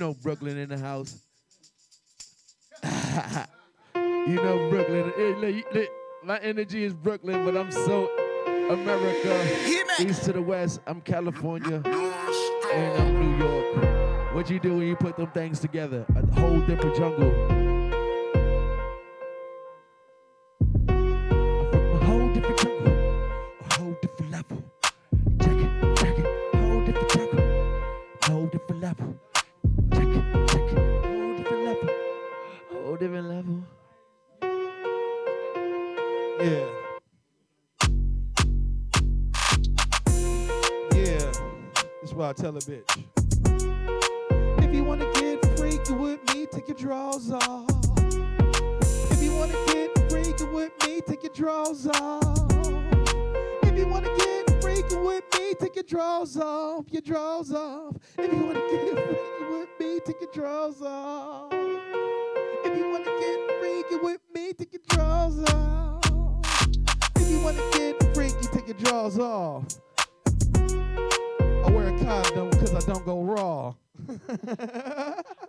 Speaker 7: know Brooklyn in
Speaker 4: the
Speaker 14: house. you
Speaker 13: know
Speaker 14: Brooklyn. My energy is Brooklyn, but I'm so America. East to the west, I'm California, and I'm New York. What you do when you put them things together? A whole different jungle.
Speaker 7: Tell a bitch. If you wanna get freaky with me, take your drawers off. If you wanna get freaky with me, take your drawers off. If you wanna get freaky with me, take your drawers off. Your drawers off. If you wanna get freaky with me, take your drawers off. If you wanna get freaky with me, take your drawers off. If you wanna get freaky, take your drawers off. I wear a condom because I don't go raw.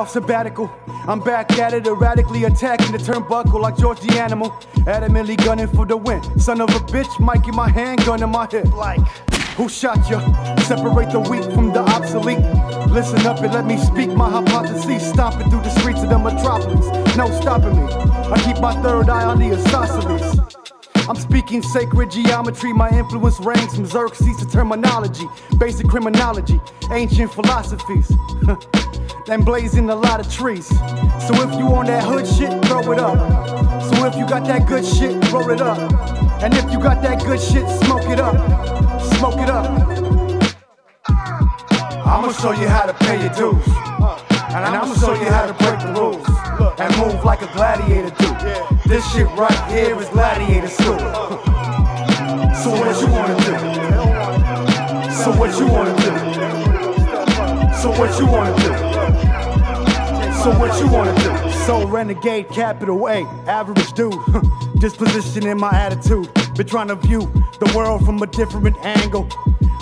Speaker 17: off sabbatical, I'm back at it, erratically attacking the turnbuckle like George the Animal. Adamantly gunning for the win. Son of a bitch, mic in my hand, gun in my hip. Like, who shot ya? Separate the weak from the obsolete. Listen up and let me speak my hypothesis. Stomping through the streets of the metropolis. No stopping me. I keep my third eye on the isosceles. I'm speaking sacred geometry. My influence ranks from Xerxes to terminology, basic criminology, ancient philosophies. and blazing a lot of trees. So if you on that hood shit, throw it up. So if you got that good shit, roll it up. And if you got that good shit, smoke it up. Smoke it up. I'ma show you how to pay your dues. And I'ma show you how to break the rules. And move like a gladiator do. This shit right here is gladiator school. So what you wanna do? So what you wanna do? So what you wanna do? So what you wanna do? So renegade, capital A, average dude. Disposition in my attitude. Been trying to view the world from a different angle.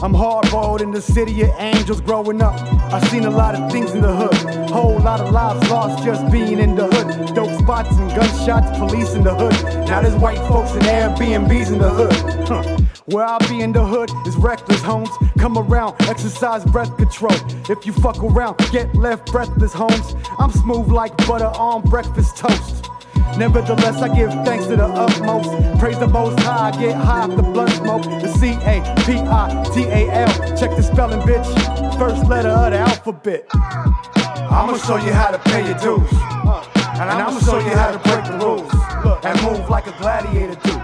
Speaker 17: I'm hardboiled in the city of angels growing up. I've seen a lot of things in the hood. Whole lot of lives lost just being in the hood. Dope spots and gunshots, police in the hood. Now there's white folks and Airbnbs in the hood. Where I be in the hood is reckless homes. Come around, exercise breath control. If you fuck around, get left breathless homes. I'm smooth like butter on breakfast toast. Nevertheless, I give thanks to the utmost. Praise the most high, get high off the blunt smoke. The C A P I T A L. Check the spelling, bitch. First letter of the alphabet. I'ma show you how to pay your dues. And I'ma show you how to break the rules. And move like a gladiator do.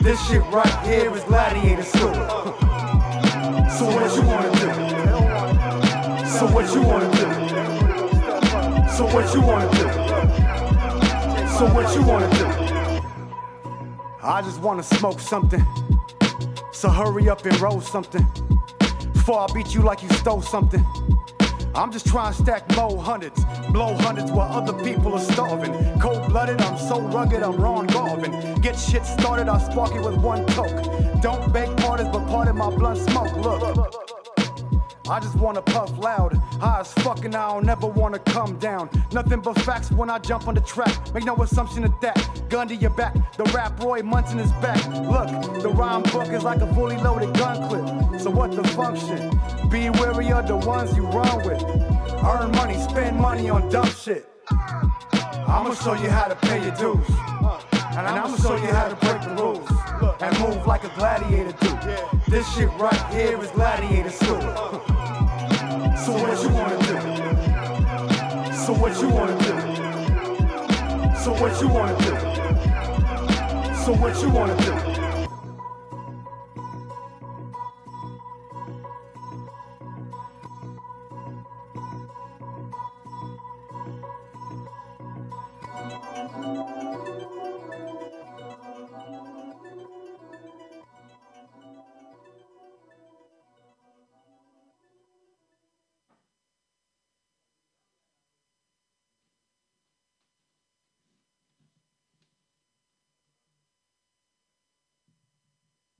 Speaker 17: This shit right here is gladiator school. So what you wanna do? So what you wanna do? So what you wanna do? So what you wanna do? I just wanna smoke something. So hurry up and roll something. Before I beat you like you stole something. I'm just trying to stack more hundreds, blow hundreds while other people are starving. Cold blooded, I'm so rugged, I'm Ron Garvin. Get shit started, I spark it with one toke. Don't beg pardons, but part pardon my blunt smoke. Look, I just wanna puff loud. High as fucking, I don't never wanna come down. Nothing but facts when I jump on the track. Make no assumption of that. Gun to your back, the rap Roy Munson is back. Look, the rhyme book is like a fully loaded gun clip. So what the function? Be wary of the ones you run with. Earn money, spend money on dumb shit. I'ma show you how to pay your dues. And I'ma show you how to break the rules. And move like a gladiator do. This shit right here is gladiator school. So what you wanna do? So what you wanna do? So what you wanna do? So what you wanna do?